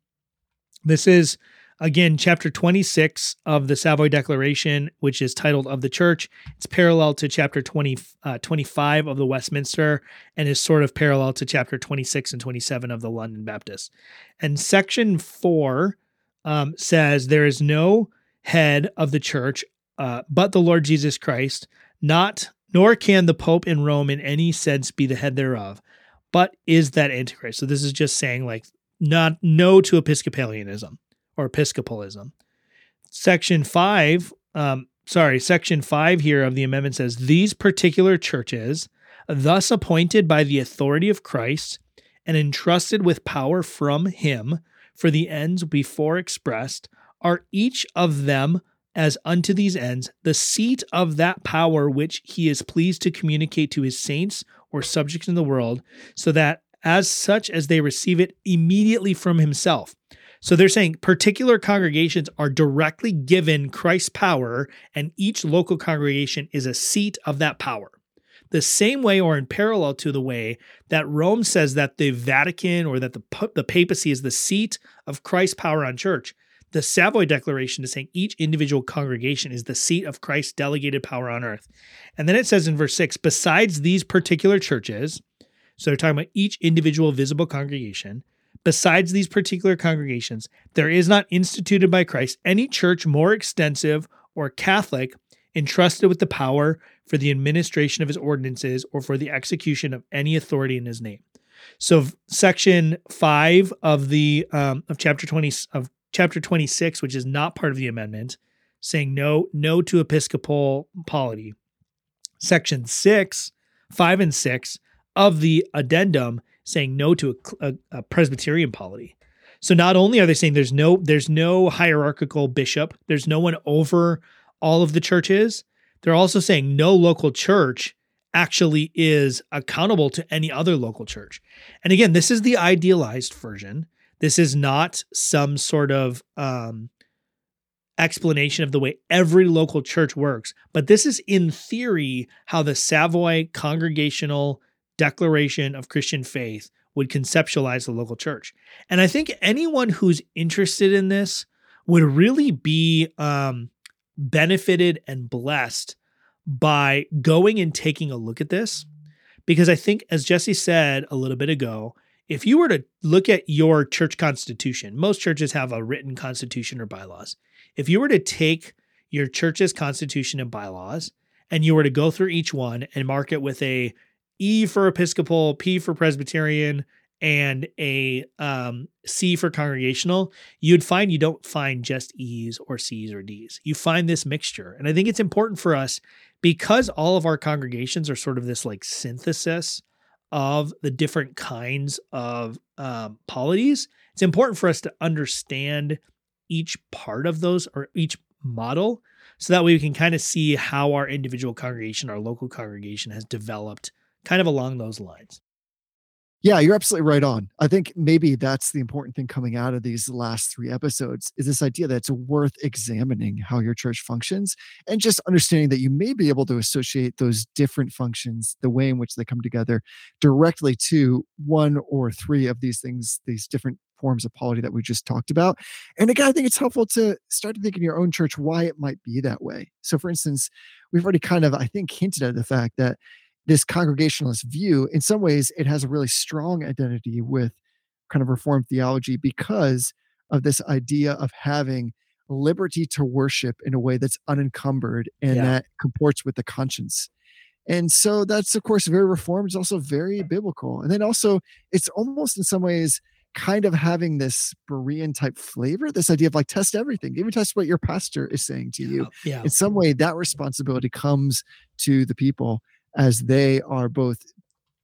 This is again chapter 26 of the Savoy Declaration, which is titled "Of the Church." It's parallel to chapter 20, uh, 25 of the Westminster, and is sort of parallel to chapter 26 and 27 of the London Baptist. And section four um, says there is no head of the church, uh, but the Lord Jesus Christ, not nor can the Pope in Rome in any sense be the head thereof, but is that Antichrist. So this is just saying like not no to Episcopalianism or Episcopalism. Section five, um, sorry, section five here of the amendment says these particular churches, thus appointed by the authority of Christ and entrusted with power from him for the ends before expressed, are each of them as unto these ends the seat of that power which he is pleased to communicate to his saints or subjects in the world, so that as such as they receive it immediately from himself. So they're saying particular congregations are directly given Christ's power, and each local congregation is a seat of that power. the same way or in parallel to the way that Rome says that the Vatican or that the, the papacy is the seat of Christ's power on church. The Savoy Declaration is saying each individual congregation is the seat of Christ's delegated power on earth. And then it says in verse 6 besides these particular churches, so they're talking about each individual visible congregation, besides these particular congregations, there is not instituted by Christ any church more extensive or Catholic entrusted with the power for the administration of his ordinances or for the execution of any authority in his name. So section five of the um, of chapter twenty of chapter twenty six, which is not part of the amendment, saying no no to episcopal polity. Section six, five and six of the addendum saying no to a, a, a Presbyterian polity. So not only are they saying there's no there's no hierarchical bishop, there's no one over all of the churches. They're also saying no local church actually is accountable to any other local church. And again, this is the idealized version. This is not some sort of um, explanation of the way every local church works, but this is in theory how the Savoy Congregational Declaration of Christian Faith would conceptualize the local church. And I think anyone who's interested in this would really be um, benefited and blessed by going and taking a look at this. Because I think, as Jesse said a little bit ago, if you were to look at your church constitution, most churches have a written constitution or bylaws. If you were to take your church's constitution and bylaws and you were to go through each one and mark it with a E for Episcopal, P for Presbyterian, and a um, C for congregational, you'd find you don't find just E's or C's or D's. You find this mixture. And I think it's important for us because all of our congregations are sort of this like synthesis of the different kinds of um, polities. It's important for us to understand each part of those or each model so that way we can kind of see how our individual congregation, our local congregation has developed kind of along those lines. Yeah, you're absolutely right on. I think maybe that's the important thing coming out of these last three episodes is this idea that it's worth examining how your church functions and just understanding that you may be able to associate those different functions, the way in which they come together, directly to one or three of these things, these different forms of polity that we just talked about. And again, I think it's helpful to start to think in your own church why it might be that way. So, for instance, we've already kind of, I think, hinted at the fact that this congregationalist view, in some ways, it has a really strong identity with kind of Reformed theology because of this idea of having liberty to worship in a way that's unencumbered and yeah. that comports with the conscience. And so that's, of course, very Reformed. It's also very biblical. And then also, it's almost in some ways kind of having this Berean type flavor, this idea of like test everything, even test what your pastor is saying to you. Yeah. In some way, that responsibility comes to the people as they are both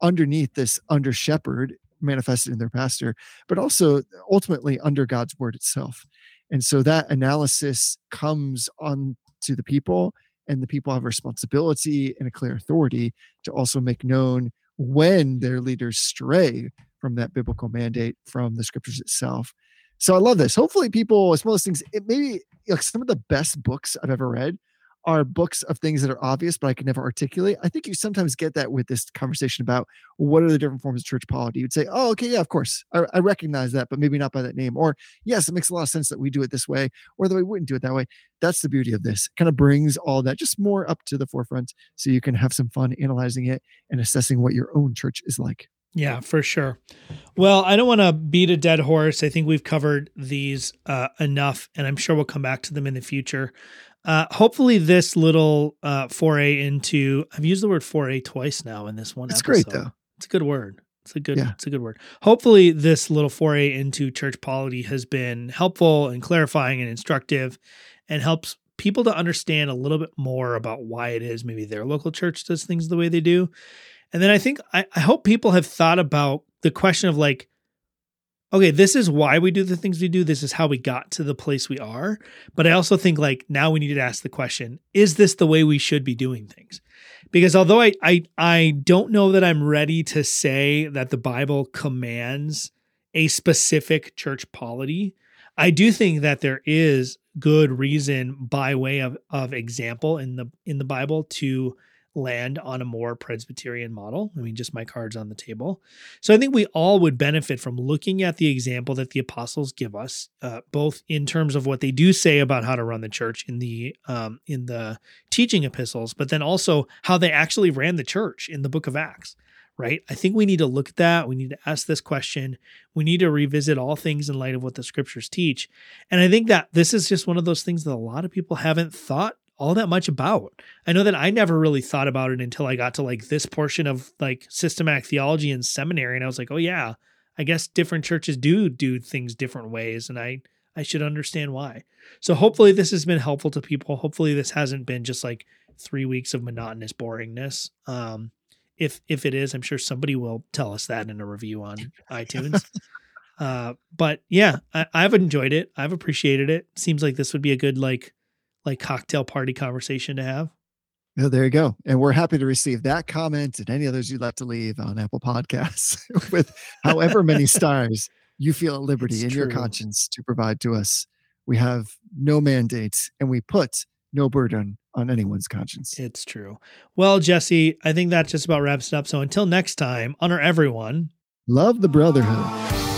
underneath this under shepherd manifested in their pastor, but also ultimately under God's word itself. And so that analysis comes on to the people, and the people have responsibility and a clear authority to also make known when their leaders stray from that biblical mandate from the scriptures itself. So I love this. Hopefully, people, it's one of those things, it maybe like some of the best books I've ever read are books of things that are obvious, but I can never articulate. I think you sometimes get that with this conversation about what are the different forms of church polity. You'd say, oh, okay, yeah, of course. I, I, recognize that, but maybe not by that name. Or, yes, it makes a lot of sense that we do it this way, or that we wouldn't do it that way. That's the beauty of this. It kind of brings all that just more up to the forefront so you can have some fun analyzing it and assessing what your own church is like. Yeah, for sure. Well, I don't want to beat a dead horse. I think we've covered these uh, enough, and I'm sure we'll come back to them in the future. Uh, hopefully, this little uh, foray into I've used the word foray twice now in this one. It's episode. great though. It's a good word. It's a good. Yeah. It's a good word. Hopefully, this little foray into church polity has been helpful and clarifying and instructive, and helps people to understand a little bit more about why it is maybe their local church does things the way they do. And then I think I, I hope people have thought about the question of like okay, this is why we do the things we do. This is how we got to the place we are. But I also think like now we need to ask the question, is this the way we should be doing things? Because although I I I don't know that I'm ready to say that the Bible commands a specific church polity, I do think that there is good reason by way of of example in the in the Bible to land on a more Presbyterian model. I mean, just my cards on the table. So I think we all would benefit from looking at the example that the apostles give us, uh, both in terms of what they do say about how to run the church in the um, in the teaching epistles, but then also how they actually ran the church in the Book of Acts. Right. I think we need to look at that. We need to ask this question. We need to revisit all things in light of what the scriptures teach. And I think that this is just one of those things that a lot of people haven't thought all that much about. I know that I never really thought about it until I got to like this portion of like systematic theology in seminary and I was like, "Oh yeah, I guess different churches do do things different ways and I I should understand why." So hopefully this has been helpful to people. Hopefully this hasn't been just like 3 weeks of monotonous boringness. Um if if it is, I'm sure somebody will tell us that in a review on iTunes. Uh, but yeah, I, I've enjoyed it. I've appreciated it. Seems like this would be a good like like cocktail party conversation to have. Yeah, there you go. And we're happy to receive that comment and any others you'd like to leave on Apple Podcasts with however many stars you feel at liberty it's in true. your conscience to provide to us. We have no mandate and we put no burden on anyone's conscience. It's true. Well, Jesse, I think that just about wraps it up. So until next time, honor everyone. Love the brotherhood.